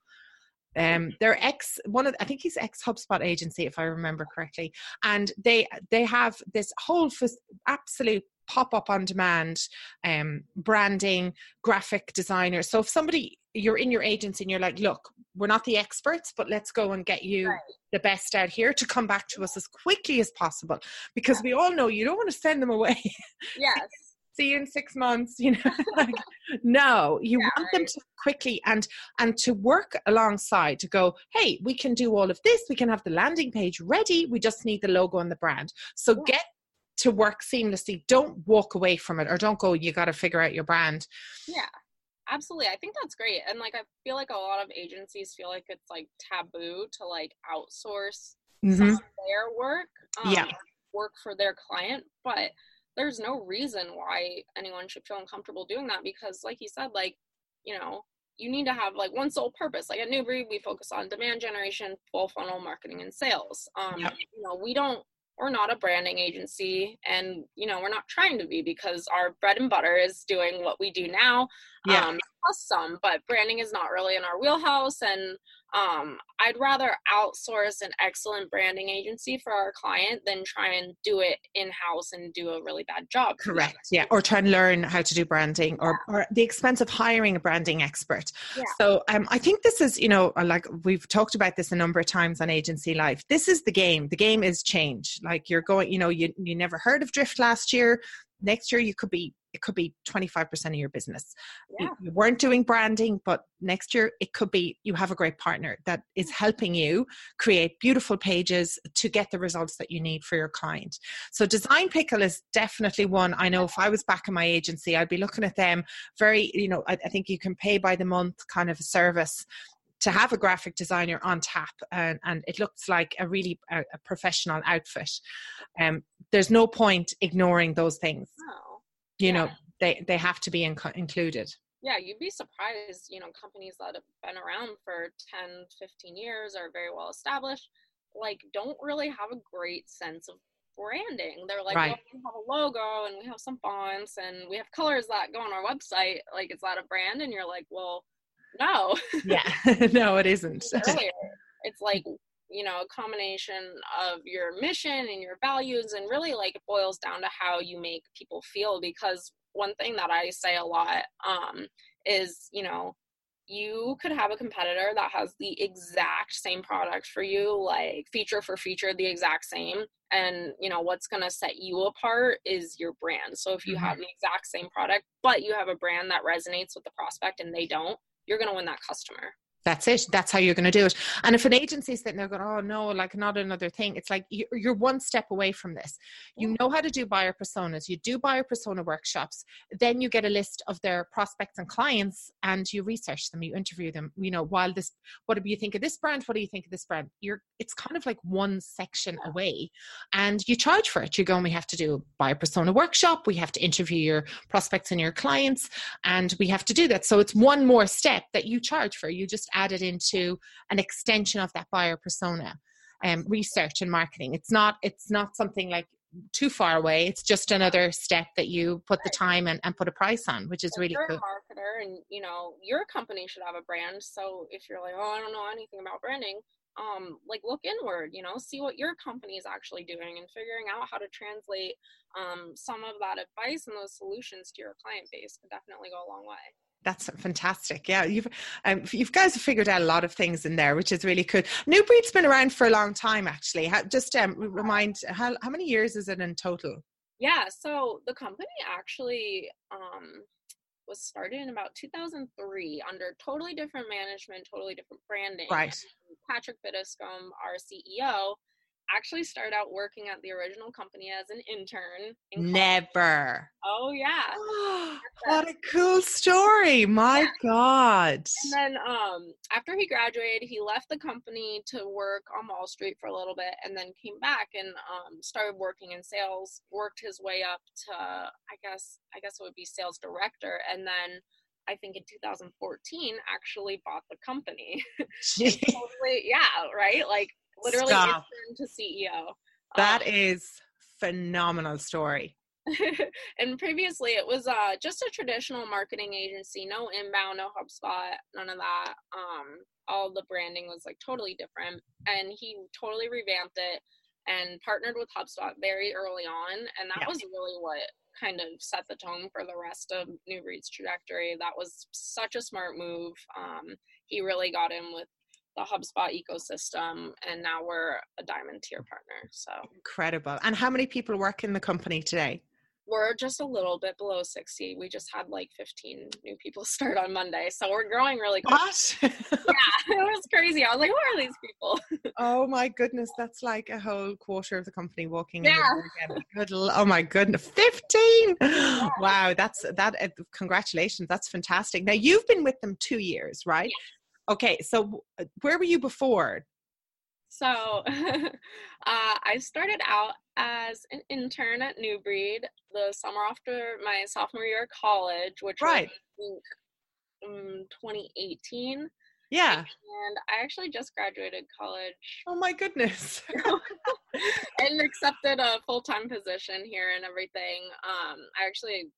[SPEAKER 1] Um, they're ex one of I think he's ex HubSpot agency if I remember correctly, and they they have this whole f- absolute pop up on demand um, branding graphic designers. so if somebody you're in your agency and you're like look we're not the experts but let's go and get you right. the best out here to come back to us as quickly as possible because yeah. we all know you don't want to send them away
[SPEAKER 2] yes
[SPEAKER 1] see you in six months you know like, no you yeah, want right. them to quickly and and to work alongside to go hey we can do all of this we can have the landing page ready we just need the logo and the brand so yeah. get to work seamlessly don't walk away from it or don't go you got to figure out your brand
[SPEAKER 2] yeah absolutely i think that's great and like i feel like a lot of agencies feel like it's like taboo to like outsource mm-hmm. some of their work
[SPEAKER 1] um, yeah
[SPEAKER 2] work for their client but there's no reason why anyone should feel uncomfortable doing that because like you said like you know you need to have like one sole purpose like at New Breed we focus on demand generation full funnel marketing and sales um yep. you know we don't we're not a branding agency and you know we're not trying to be because our bread and butter is doing what we do now yeah. um plus some but branding is not really in our wheelhouse and um, I'd rather outsource an excellent branding agency for our client than try and do it in house and do a really bad job.
[SPEAKER 1] Correct. Yeah. Or try and learn how to do branding yeah. or, or the expense of hiring a branding expert. Yeah. So um, I think this is, you know, like we've talked about this a number of times on Agency Life. This is the game. The game is change. Like you're going, you know, you, you never heard of Drift last year next year you could be it could be 25% of your business. Yeah. you weren't doing branding but next year it could be you have a great partner that is helping you create beautiful pages to get the results that you need for your client. So design pickle is definitely one. I know if i was back in my agency i'd be looking at them very you know i, I think you can pay by the month kind of a service to have a graphic designer on tap and, and it looks like a really a, a professional outfit. Um, there's no point ignoring those things.
[SPEAKER 2] No.
[SPEAKER 1] You yeah. know they they have to be in, included
[SPEAKER 2] yeah you'd be surprised you know companies that have been around for 10 15 years are very well established like don't really have a great sense of branding they're like right. well, we have a logo and we have some fonts and we have colors that go on our website like is that a brand and you're like well no.
[SPEAKER 1] yeah, no, it isn't.
[SPEAKER 2] Earlier, it's like you know a combination of your mission and your values, and really like it boils down to how you make people feel. Because one thing that I say a lot um, is you know you could have a competitor that has the exact same product for you like feature for feature the exact same and you know what's going to set you apart is your brand so if you mm-hmm. have the exact same product but you have a brand that resonates with the prospect and they don't you're going to win that customer
[SPEAKER 1] that's it. That's how you're going to do it. And if an agency is sitting there going oh no like not another thing it's like you're one step away from this. You know how to do buyer personas. You do buyer persona workshops. Then you get a list of their prospects and clients and you research them. You interview them you know while this what do you think of this brand? What do you think of this brand? You're it's kind of like one section away. And you charge for it. You go and we have to do a buyer persona workshop. We have to interview your prospects and your clients. And we have to do that. So it's one more step that you charge for. You just added into an extension of that buyer persona um, research and marketing. It's not it's not something like too far away. It's just another step that you put the time and, and put a price on which is
[SPEAKER 2] if
[SPEAKER 1] really
[SPEAKER 2] you're
[SPEAKER 1] cool.
[SPEAKER 2] a marketer and you know your company should have a brand so if you're like oh i don't know anything about branding um like look inward you know see what your company is actually doing and figuring out how to translate um some of that advice and those solutions to your client base could definitely go a long way
[SPEAKER 1] that's fantastic. Yeah, you've um, you guys have figured out a lot of things in there, which is really cool. New Breed's been around for a long time, actually. How, just um, remind how how many years is it in total?
[SPEAKER 2] Yeah, so the company actually um, was started in about 2003 under totally different management, totally different branding.
[SPEAKER 1] Right.
[SPEAKER 2] Patrick Biddiscombe, our CEO, actually started out working at the original company as an intern.
[SPEAKER 1] In Never.
[SPEAKER 2] Oh yeah.
[SPEAKER 1] what a cool story. My yeah. God.
[SPEAKER 2] And then um after he graduated, he left the company to work on Wall Street for a little bit and then came back and um started working in sales, worked his way up to I guess I guess it would be sales director and then I think in 2014 actually bought the company. totally, yeah, right? Like literally Stop. to CEO.
[SPEAKER 1] That um, is phenomenal story.
[SPEAKER 2] and previously it was uh, just a traditional marketing agency, no inbound, no HubSpot, none of that. Um, all the branding was like totally different, and he totally revamped it and partnered with HubSpot very early on, and that yeah. was really what kind of set the tone for the rest of New Breed's trajectory. That was such a smart move. Um, he really got in with the HubSpot ecosystem, and now we're a diamond tier partner. So
[SPEAKER 1] incredible. And how many people work in the company today?
[SPEAKER 2] We're just a little bit below 60. We just had like 15 new people start on Monday. So we're growing really
[SPEAKER 1] fast.
[SPEAKER 2] Yeah, it was crazy. I was like, who are these people?
[SPEAKER 1] oh my goodness. That's like a whole quarter of the company walking in.
[SPEAKER 2] yeah.
[SPEAKER 1] Good, oh my goodness. 15. Yeah. Wow. That's that. Uh, congratulations. That's fantastic. Now you've been with them two years, right? Yeah. Okay, so uh, where were you before?
[SPEAKER 2] So uh, I started out as an intern at New Breed the summer after my sophomore year of college, which
[SPEAKER 1] right.
[SPEAKER 2] was um, 2018.
[SPEAKER 1] Yeah.
[SPEAKER 2] And I actually just graduated college.
[SPEAKER 1] Oh my goodness.
[SPEAKER 2] and accepted a full time position here and everything. Um, I actually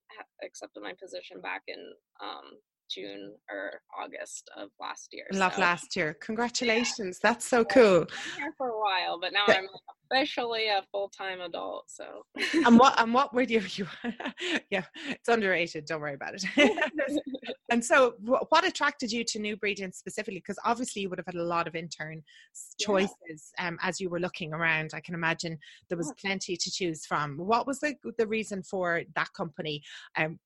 [SPEAKER 2] accepted my position back in um, June or August of last year.
[SPEAKER 1] Love so. last year. Congratulations. Yeah. That's so yeah, cool.
[SPEAKER 2] here for a while, but now I'm officially a full-time adult. So
[SPEAKER 1] And what and what were you you Yeah, it's underrated, don't worry about it. and so what attracted you to New Breed specifically because obviously you would have had a lot of intern choices yeah. um, as you were looking around. I can imagine there was plenty to choose from. What was the the reason for that company? Um,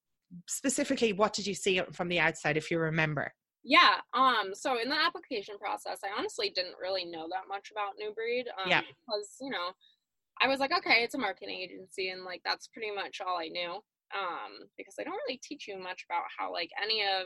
[SPEAKER 1] specifically what did you see from the outside if you remember?
[SPEAKER 2] Yeah um so in the application process i honestly didn't really know that much about new breed um,
[SPEAKER 1] yeah.
[SPEAKER 2] because you know i was like okay it's a marketing agency and like that's pretty much all i knew um because they don't really teach you much about how like any of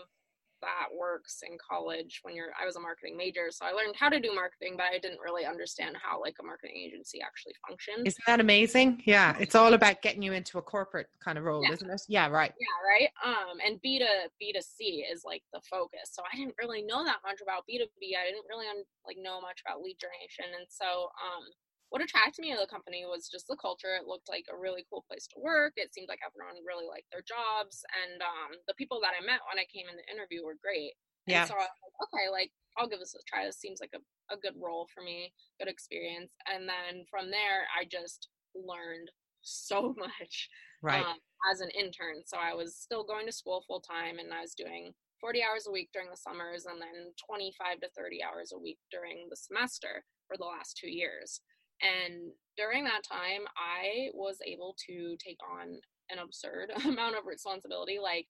[SPEAKER 2] that works in college when you're I was a marketing major so I learned how to do marketing but I didn't really understand how like a marketing agency actually functions.
[SPEAKER 1] Isn't that amazing? Yeah, it's all about getting you into a corporate kind of role, yeah. isn't it? Yeah, right.
[SPEAKER 2] Yeah, right. Um and B to B to C is like the focus. So I didn't really know that much about B to B. I didn't really like know much about lead generation and so um what attracted me to the company was just the culture. It looked like a really cool place to work. It seemed like everyone really liked their jobs, and um, the people that I met when I came in the interview were great.
[SPEAKER 1] Yeah.
[SPEAKER 2] And so I was like, okay, like I'll give this a try. This seems like a, a good role for me, good experience. And then from there, I just learned so much
[SPEAKER 1] right. Um,
[SPEAKER 2] as an intern. So I was still going to school full time, and I was doing 40 hours a week during the summers, and then 25 to 30 hours a week during the semester for the last two years. And during that time, I was able to take on an absurd amount of responsibility. Like,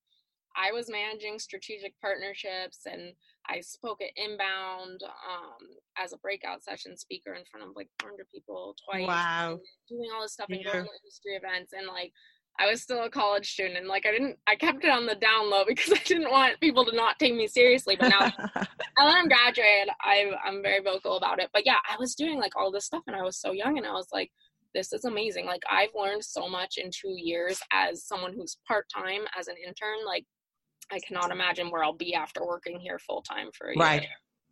[SPEAKER 2] I was managing strategic partnerships and I spoke at Inbound um, as a breakout session speaker in front of like 400 people twice.
[SPEAKER 1] Wow.
[SPEAKER 2] Doing all this stuff and going to industry events and like I was still a college student and like I didn't I kept it on the down low because I didn't want people to not take me seriously. But now now that I'm graduated, I I'm very vocal about it. But yeah, I was doing like all this stuff and I was so young and I was like, this is amazing. Like I've learned so much in two years as someone who's part time as an intern. Like I cannot imagine where I'll be after working here full time for a year.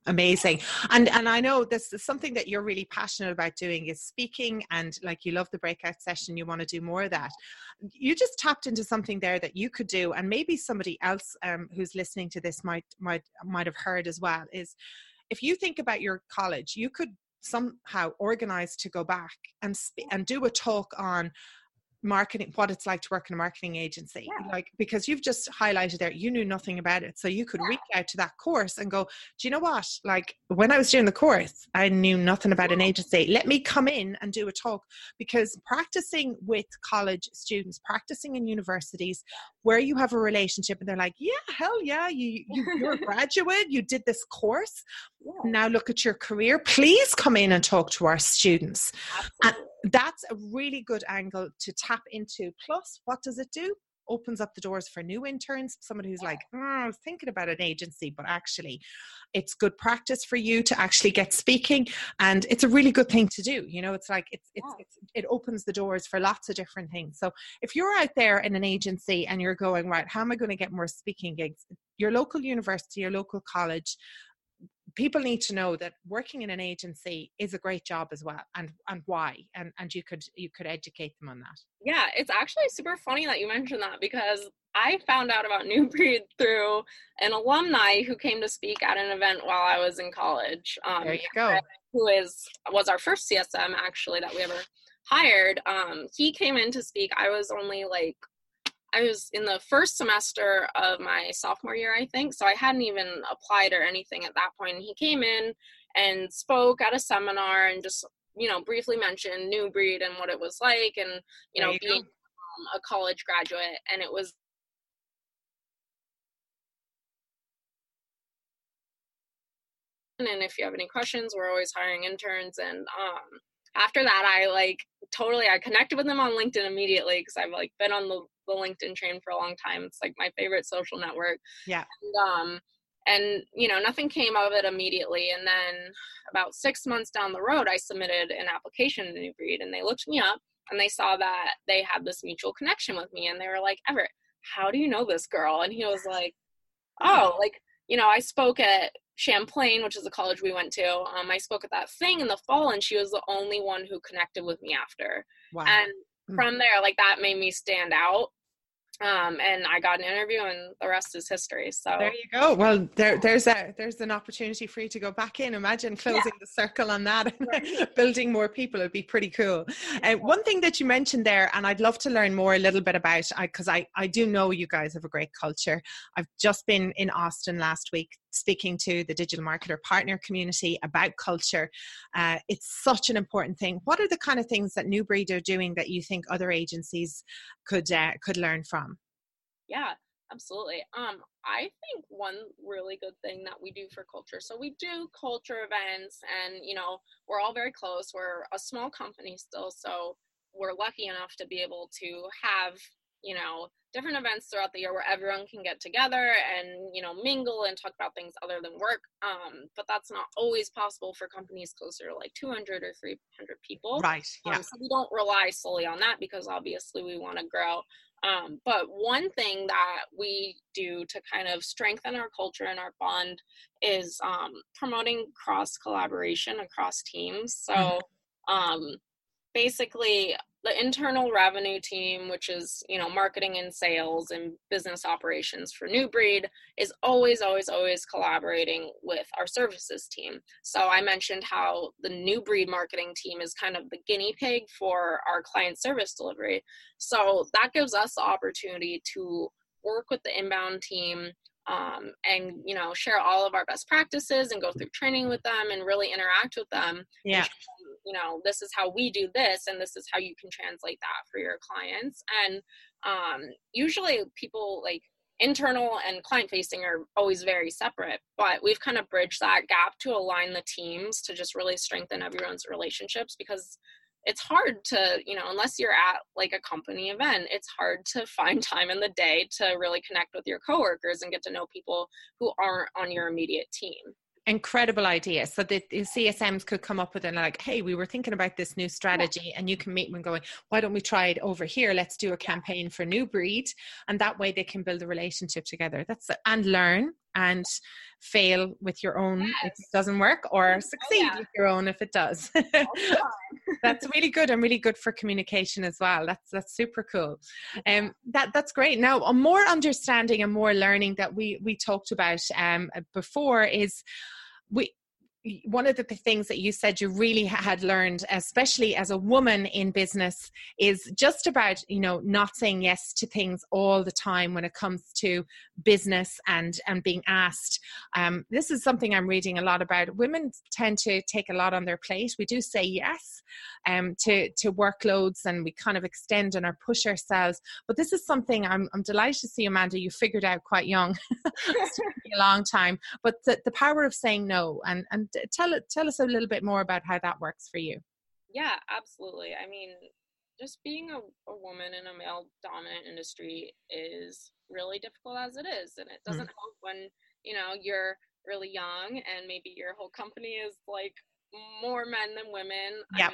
[SPEAKER 1] Amazing. And and i know this is something that you're really passionate about doing is speaking and like you love the breakout session you want to do more of that. You just tapped into something there that you could do and maybe somebody else um, who's listening to this might might might have heard as well is if you think about your college you could somehow organize to go back and sp- and do a talk on marketing what it's like to work in a marketing agency yeah. like because you've just highlighted there you knew nothing about it so you could yeah. reach out to that course and go do you know what like when i was doing the course i knew nothing about an agency let me come in and do a talk because practicing with college students practicing in universities where you have a relationship and they're like yeah hell yeah you, you you're a graduate you did this course yeah. Now look at your career please come in and talk to our students and, that's a really good angle to tap into. Plus, what does it do? Opens up the doors for new interns, somebody who's like, oh, I was thinking about an agency, but actually, it's good practice for you to actually get speaking, and it's a really good thing to do. You know, it's like it's, it's, it's it opens the doors for lots of different things. So if you're out there in an agency and you're going right, how am I going to get more speaking gigs? Your local university, your local college, people need to know that working in an agency is a great job as well and and why and and you could you could educate them on that.
[SPEAKER 2] Yeah it's actually super funny that you mentioned that because i found out about new breed through an alumni who came to speak at an event while i was in college
[SPEAKER 1] um, there you go.
[SPEAKER 2] who is was our first csm actually that we ever hired. Um, he came in to speak. I was only like I was in the first semester of my sophomore year, I think. So I hadn't even applied or anything at that point. He came in and spoke at a seminar and just, you know, briefly mentioned New Breed and what it was like and, you know, you being um, a college graduate. And it was and if you have any questions we're always hiring interns and um after that i like totally i connected with them on linkedin immediately because i've like been on the the LinkedIn train for a long time. It's like my favorite social network.
[SPEAKER 1] Yeah.
[SPEAKER 2] And, um, and you know nothing came of it immediately and then about six months down the road i submitted an application to new breed and they looked me up and they saw that they had this mutual connection with me and they were like everett how do you know this girl and he was like oh like you know i spoke at champlain which is the college we went to um, i spoke at that thing in the fall and she was the only one who connected with me after wow. and hmm. from there like that made me stand out um, and I got an interview, and the rest is history. So
[SPEAKER 1] there you go. Well, there, there's a there's an opportunity for you to go back in. Imagine closing yeah. the circle on that, and building more people. It'd be pretty cool. Uh, one thing that you mentioned there, and I'd love to learn more a little bit about, because I, I I do know you guys have a great culture. I've just been in Austin last week speaking to the digital marketer partner community about culture. Uh, it's such an important thing. What are the kind of things that New Breed are doing that you think other agencies could uh, could learn from?
[SPEAKER 2] Yeah, absolutely. Um, I think one really good thing that we do for culture. So we do culture events, and you know we're all very close. We're a small company still, so we're lucky enough to be able to have you know different events throughout the year where everyone can get together and you know mingle and talk about things other than work um, but that's not always possible for companies closer to like 200 or 300 people.
[SPEAKER 1] Right yeah.
[SPEAKER 2] um, so we don't rely solely on that because obviously we want to grow. Um, but one thing that we do to kind of strengthen our culture and our bond is um, promoting cross collaboration across teams. So mm-hmm. um, basically the internal revenue team which is you know marketing and sales and business operations for new breed is always always always collaborating with our services team. So i mentioned how the new breed marketing team is kind of the guinea pig for our client service delivery. So that gives us the opportunity to work with the inbound team um, and you know share all of our best practices and go through training with them and really interact with them
[SPEAKER 1] yeah
[SPEAKER 2] you know this is how we do this and this is how you can translate that for your clients. And um, usually people like internal and client facing are always very separate but we've kind of bridged that gap to align the teams to just really strengthen everyone's relationships because it's hard to you know unless you're at like a company event it's hard to find time in the day to really connect with your coworkers and get to know people who aren't on your immediate team
[SPEAKER 1] incredible idea so that the csms could come up with it like hey we were thinking about this new strategy and you can meet them going why don't we try it over here? Let's do a campaign for new breed and that way they can build a relationship together. That's and learn and fail with your own yes. if it doesn't work or oh, succeed oh, yeah. with your own if it does. That's really good and really good for communication as well. That's that's super cool. Um that that's great. Now a more understanding and more learning that we we talked about um before is we one of the things that you said you really had learned especially as a woman in business is just about you know not saying yes to things all the time when it comes to business and and being asked. Um, this is something i'm reading a lot about. Women tend to take a lot on their plate. We do say yes um, to to workloads and we kind of extend and or push ourselves. But this is something i'm, I'm delighted to see amanda you figured out quite young. A long time. But the, the power of saying no and and tell it tell us a little bit more about how that works for you.
[SPEAKER 2] Yeah absolutely. I mean just being a, a woman in a male dominant industry is really difficult as it is and it doesn't mm. help when you know you're really young and maybe your whole company is like more men than women.
[SPEAKER 1] Yeah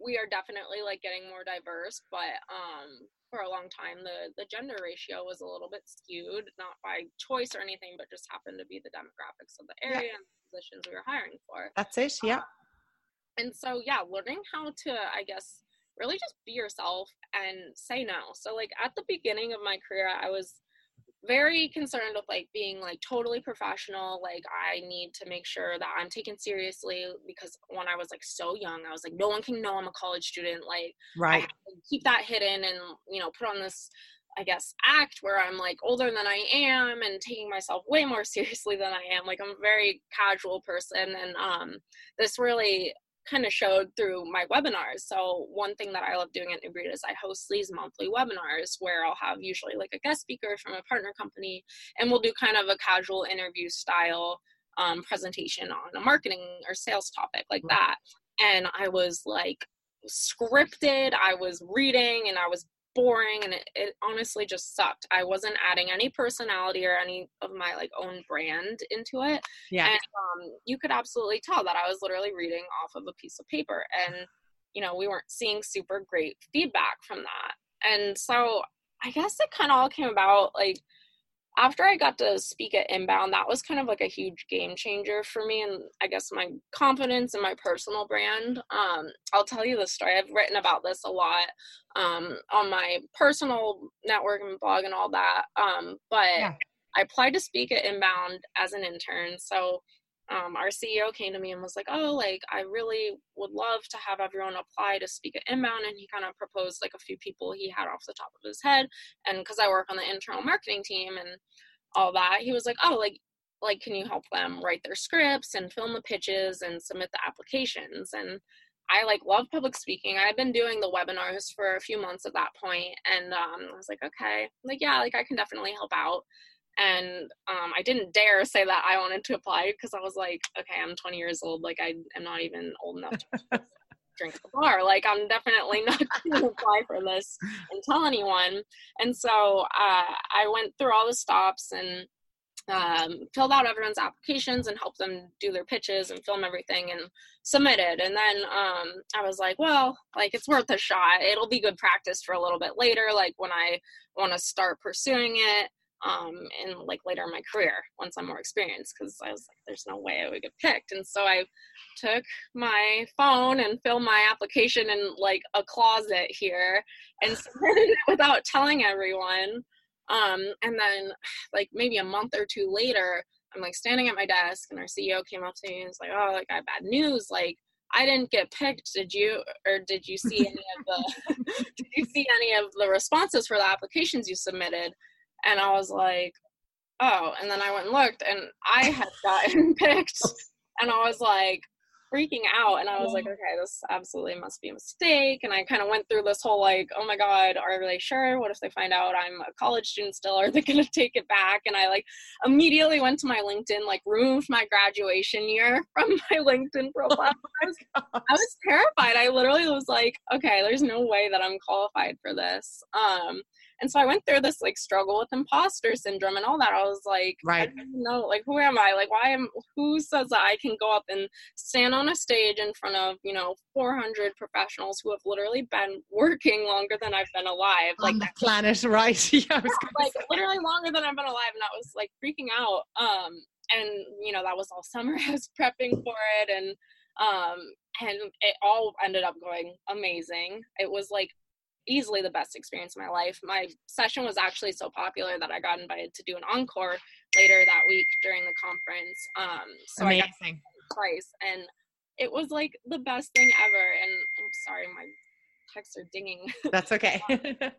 [SPEAKER 2] we are definitely like getting more diverse but um for a long time the the gender ratio was a little bit skewed not by choice or anything but just happened to be the demographics of the area and the positions we were hiring for.
[SPEAKER 1] That's it yeah. Um,
[SPEAKER 2] and so yeah learning how to i guess really just be yourself and say no. So like at the beginning of my career, I was very concerned with like being like totally professional like i need to make sure that i'm taken seriously because when i was like so young i was like no one can know i'm a college student like
[SPEAKER 1] right.
[SPEAKER 2] keep that hidden and you know put on this i guess act where i'm like older than i am and taking myself way more seriously than i am like i'm a very casual person and um this really kind of showed through my webinars. So one thing that I love doing at New is I host these monthly webinars where I'll have usually like a guest speaker from a partner company, and we'll do kind of a casual interview style um, presentation on a marketing or sales topic like that. And I was like scripted. I was reading and I was boring and it, it, honestly just sucked. I wasn't adding any personality or any of my like own brand into it
[SPEAKER 1] yeah. and
[SPEAKER 2] um, you could absolutely tell that i was literally reading off of a piece of paper and you know we weren't seeing super great feedback from that. And so i guess it kind of all came about like after I got to speak at Inbound, that was kind of like a huge game changer for me and I guess my confidence and my personal brand. Um, I'll tell you the story. I've written about this a lot um, on my personal network and blog and all that. Um, but yeah. I applied to speak at Inbound as an intern. So um, our CEO came to me and was like, "Oh, like I really would love to have everyone apply to speak at Inbound." And he kind of proposed like a few people he had off the top of his head. And because I work on the internal marketing team and all that, he was like, "Oh, like like can you help them write their scripts and film the pitches and submit the applications?" And I like love public speaking. I've been doing the webinars for a few months at that point, and um, I was like, "Okay, like yeah, like I can definitely help out." And um, I didn't dare say that I wanted to apply because I was like, okay, I'm 20 years old. Like I am not even old enough to drink at the bar. Like I'm definitely not going to apply for this and tell anyone. And so uh, I went through all the stops and um, filled out everyone's applications and helped them do their pitches and film everything and submitted. And then um, I was like, well, like it's worth a shot. It'll be good practice for a little bit later, like when I want to start pursuing it um, and like later in my career once I'm more experienced because I was like, there's no way I would get picked. And so I took my phone and filled my application in like a closet here and submitted it without telling everyone. Um, and then like maybe a month or two later, I'm like standing at my desk and our CEO came up to me and was like, oh, like I have bad news. Like I didn't get picked. Did you, or did you see any of the, did you see any of the responses for the applications you submitted? And I was like, oh. And then I went and looked and I had gotten picked. And I was like, freaking out and I was like, okay, this absolutely must be a mistake. And I kind of went through this whole like, oh my God, are they sure? What if they find out I'm a college student still? Are they gonna take it back? And I like immediately went to my LinkedIn, like removed my graduation year from my LinkedIn profile. I, was, I was terrified. I literally was like, okay, there's no way that I'm qualified for this. Um and so I went through this like struggle with imposter syndrome and all that. I was like, right. I don't know, like who am I? Like why am who says that I can go up and stand on a stage in front of, you know, 400 professionals who have literally been working longer than I've been alive.
[SPEAKER 1] On like the planet, right? yeah,
[SPEAKER 2] like say. literally longer than I've been alive. And I was like freaking out. Um, and you know, that was all summer. I was prepping for it and um and it all ended up going amazing. It was like easily the best experience of my life. My session was actually so popular that I got invited to do an encore later that week during the conference. Um, so Amazing. I got twice, and it was like the best thing ever. And I'm sorry, my texts are dinging.
[SPEAKER 1] That's okay.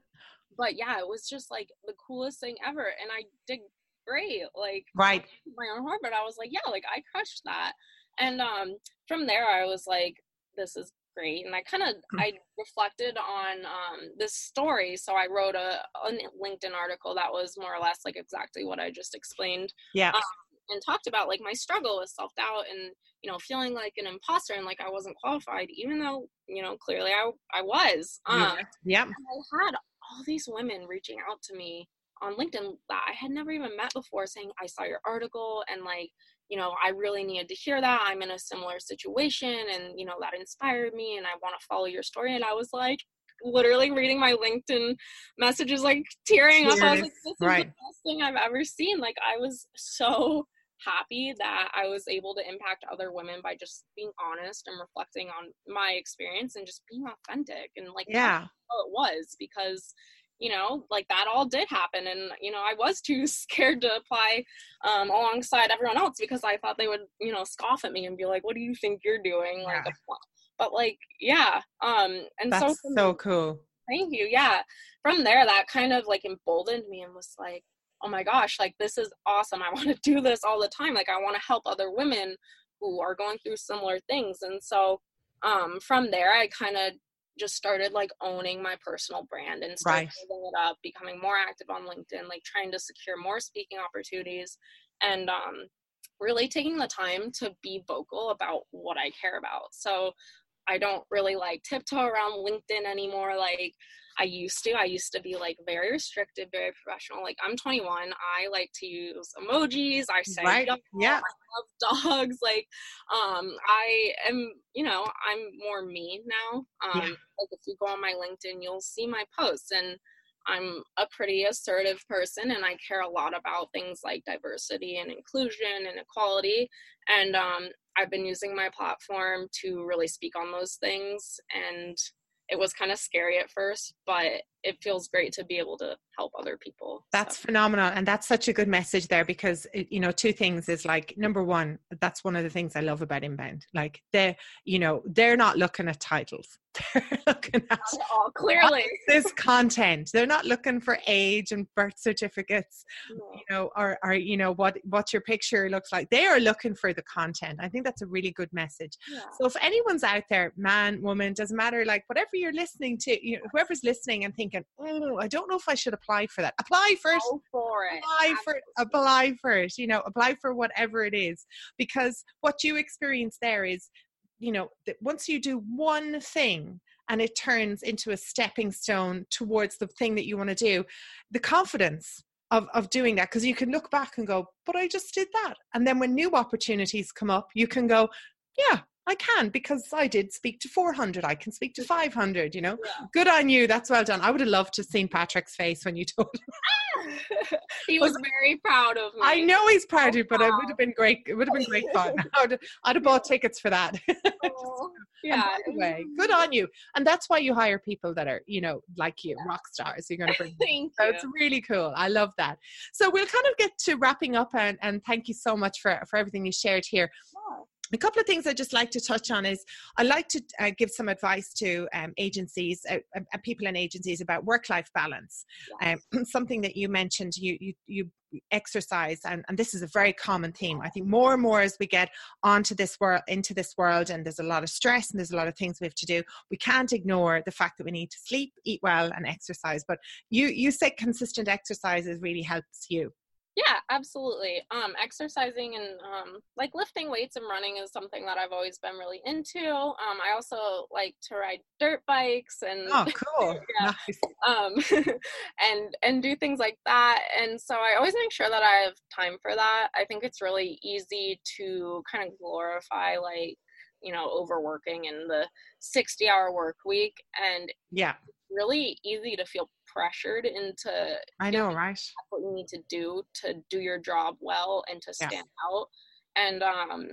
[SPEAKER 2] but yeah, it was just like the coolest thing ever, and I did great. Like
[SPEAKER 1] right,
[SPEAKER 2] my own heart, but I was like, yeah, like I crushed that. And um, from there, I was like, this is great and i kind of mm. i reflected on um, this story so i wrote a, a, linkedin article that was more or less like exactly what i just explained
[SPEAKER 1] yeah um,
[SPEAKER 2] and talked about like my struggle with self-doubt and you know feeling like an imposter and like i wasn't qualified even though you know clearly i, I was
[SPEAKER 1] um, yeah
[SPEAKER 2] i had all these women reaching out to me on linkedin that i had never even met before saying i saw your article and like you know, I really needed to hear that. I'm in a similar situation and, you know, that inspired me and I want to follow your story. And I was like, literally reading my LinkedIn messages, like tearing up. I was like, this is right. the best thing I've ever seen. Like, I was so happy that I was able to impact other women by just being honest and reflecting on my experience and just being authentic and like
[SPEAKER 1] yeah
[SPEAKER 2] how it was because you know, like that all did happen. And, you know, I was too scared to apply um, alongside everyone else because I thought they would, you know, scoff at me and be like, what do you think you're doing? Like, yeah. but like, yeah. Um, and
[SPEAKER 1] That's
[SPEAKER 2] so,
[SPEAKER 1] so cool.
[SPEAKER 2] Thank you. Yeah. From there, that kind of like emboldened me and was like, oh my gosh, like this is awesome. I want to do this all the time. Like, I want to help other women who are going through similar things. And so, um, from there, I kind of just started like owning my personal brand and started right. building it up, becoming more active on LinkedIn, like trying to secure more speaking opportunities and um, really taking the time to be vocal about what I care about. So I don't really like tiptoe around LinkedIn anymore. Like I used to. I used to be like very restricted, very professional. Like I'm 21. I like to use emojis. I say
[SPEAKER 1] right. yeah.
[SPEAKER 2] I love dogs. Like um I am, you know, I'm more me now. Um yeah. like if you go on my LinkedIn, you'll see my posts and I'm a pretty assertive person and I care a lot about things like diversity and inclusion and equality. And um, I've been using my platform to really speak on those things and it was kind of scary at first, but it feels great to be able to help other people.
[SPEAKER 1] That's so. phenomenal. And that's such a good message there because, you know, two things is like, number one, that's one of the things I love about Inbound. Like, they're, you know, they're not looking at titles. They're looking at
[SPEAKER 2] all clearly.
[SPEAKER 1] this content? They're not looking for age and birth certificates no. you know or, or you know what what your picture looks like. They are looking for the content. I think that's a really good message. Yeah. so if anyone's out there man woman doesn't matter like whatever you're listening to you know whoever's listening and thinking oh i don't know if i should apply for that. Apply first
[SPEAKER 2] Go for
[SPEAKER 1] it. Apply for it. Apply for it you know apply for whatever it is. Because what you experience there is you know that once you do one thing and it turns into a stepping stone towards the thing that you want to do the confidence of, of doing that because you can look back and go but i just did that. And then when new opportunities come up you can go yeah I can because I did speak to 400. I can speak to 500, you know. Yeah. Good on you. That's well done. I would have loved to have seen Patrick's face when you told him.
[SPEAKER 2] he was very proud of me.
[SPEAKER 1] I know he's proud of you, but it would have been great. It would have been great fun. I'd, I'd have bought tickets for that.
[SPEAKER 2] Oh, yeah.
[SPEAKER 1] Anyway, good on you. And that's why you hire people that are, you know, like you, yeah. rock stars. You're going to bring.
[SPEAKER 2] thank
[SPEAKER 1] so you. It's really cool. I love that. So we'll kind of get to wrapping up and, and thank you so much for, for everything you shared here. A couple of things I'd just like to touch on is I'd like to uh, give some advice to um, agencies, uh, uh, people in agencies about work-life balance. Yes. Um, something that you mentioned, you you, you exercise, and, and this is a very common theme. I think more and more as we get onto this world, into this world, and there's a lot of stress and there's a lot of things we have to do. We can't ignore the fact that we need to sleep, eat well, and exercise. But you you say consistent exercises really helps you.
[SPEAKER 2] Yeah, absolutely. Um, exercising and um, like lifting weights and running is something that I've always been really into. Um, I also like to ride dirt bikes and
[SPEAKER 1] oh, cool,
[SPEAKER 2] yeah, nice. um, and and do things like that. And so I always make sure that I have time for that. I think it's really easy to kind of glorify like you know overworking in the 60 hour work week and
[SPEAKER 1] yeah
[SPEAKER 2] really easy to feel pressured into
[SPEAKER 1] I know, right?
[SPEAKER 2] What you need to do to do your job well and to stand out. And um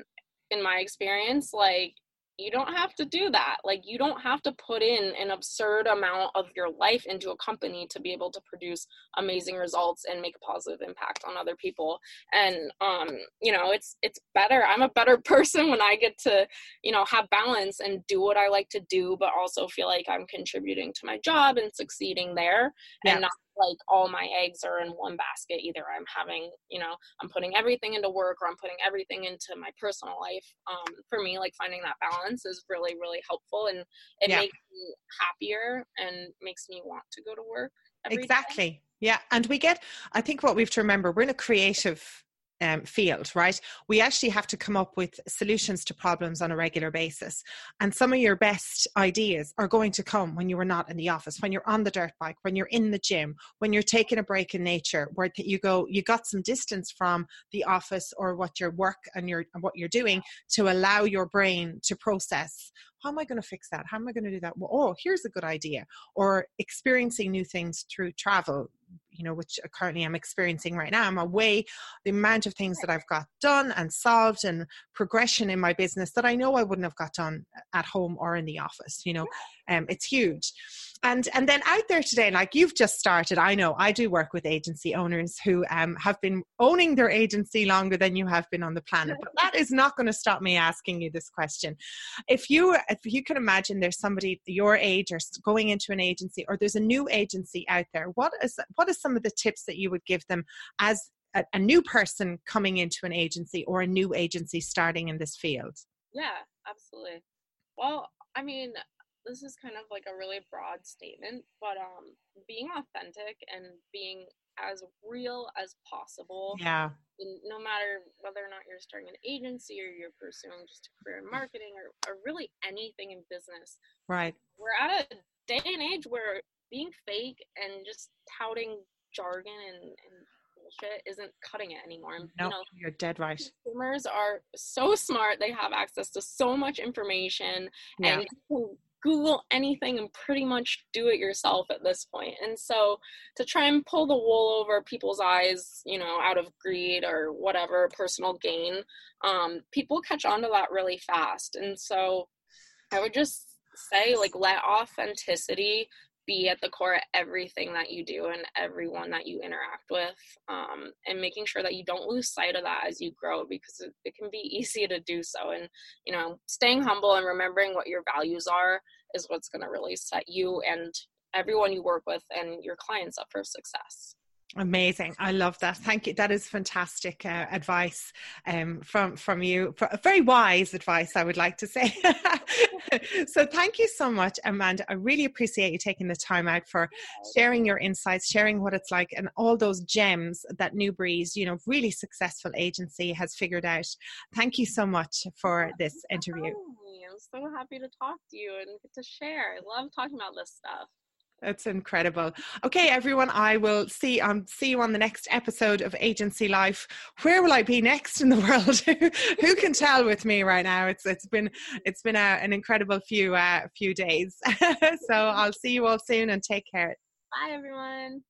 [SPEAKER 2] in my experience, like you don't have to do that. Like you don't have to put in an absurd amount of your life into a company to be able to produce amazing results and make a positive impact on other people. And um, you know, it's it's better. I'm a better person when I get to, you know, have balance and do what I like to do, but also feel like I'm contributing to my job and succeeding there yeah. and not like all my eggs are in one basket either i'm having you know i'm putting everything into work or i'm putting everything into my personal life um, for me like finding that balance is really really helpful and it yeah. makes me happier and makes me want to go to work
[SPEAKER 1] exactly day. yeah and we get i think what we have to remember we're in a creative um, field, right? We actually have to come up with solutions to problems on a regular basis. And some of your best ideas are going to come when you are not in the office, when you're on the dirt bike, when you're in the gym, when you're taking a break in nature, where you go, you got some distance from the office or what your work and your what you're doing to allow your brain to process how am I going to fix that? How am I going to do that? Well, oh, here's a good idea. Or experiencing new things through travel, you know, which currently I'm experiencing right now. I'm away, the amount of things that I've got done and solved and progression in my business that I know I wouldn't have got done at home or in the office, you know, um, it's huge and and then out there today like you've just started i know i do work with agency owners who um, have been owning their agency longer than you have been on the planet but that is not going to stop me asking you this question if you if you can imagine there's somebody your age or going into an agency or there's a new agency out there what is what is some of the tips that you would give them as a, a new person coming into an agency or a new agency starting in this field?
[SPEAKER 2] Yeah absolutely. Well i mean this is kind of like a really broad statement, but um, being authentic and being as real as possible.
[SPEAKER 1] Yeah.
[SPEAKER 2] no matter whether or not you're starting an agency or you're pursuing just a career in mm. marketing or, or really anything in business.
[SPEAKER 1] Right.
[SPEAKER 2] We're at a day and age where being fake and just touting jargon and, and bullshit isn't cutting it anymore.
[SPEAKER 1] No, you know, you're dead right.
[SPEAKER 2] Consumers are so smart; they have access to so much information, yeah. and Google anything and pretty much do it yourself at this point. And so to try and pull the wool over people's eyes, you know, out of greed or whatever personal gain, um, people catch on to that really fast. And so I would just say like let authenticity be at the core of everything that you do and everyone that you interact with um, and making sure that you don't lose sight of that as you grow because it, it can be easy to do so and you know staying humble and remembering what your values are is what's going to really set you and everyone you work with and your clients up for success
[SPEAKER 1] Amazing. I love that. Thank you. That is fantastic uh, advice um, from from you. Very wise advice, I would like to say. so thank you so much, Amanda. I really appreciate you taking the time out for sharing your insights, sharing what it's like, and all those gems that New Breed's, you know, really successful agency has figured out. Thank you so much for this interview.
[SPEAKER 2] I'm so happy to talk to you and get to share. I love talking about this stuff.
[SPEAKER 1] That's incredible. Okay, everyone, I will see um see you on the next episode of Agency Life. Where will I be next in the world? Who can tell with me right now? It's it's been it's been a, an incredible few uh, few days. so I'll see you all soon and take care.
[SPEAKER 2] Bye everyone.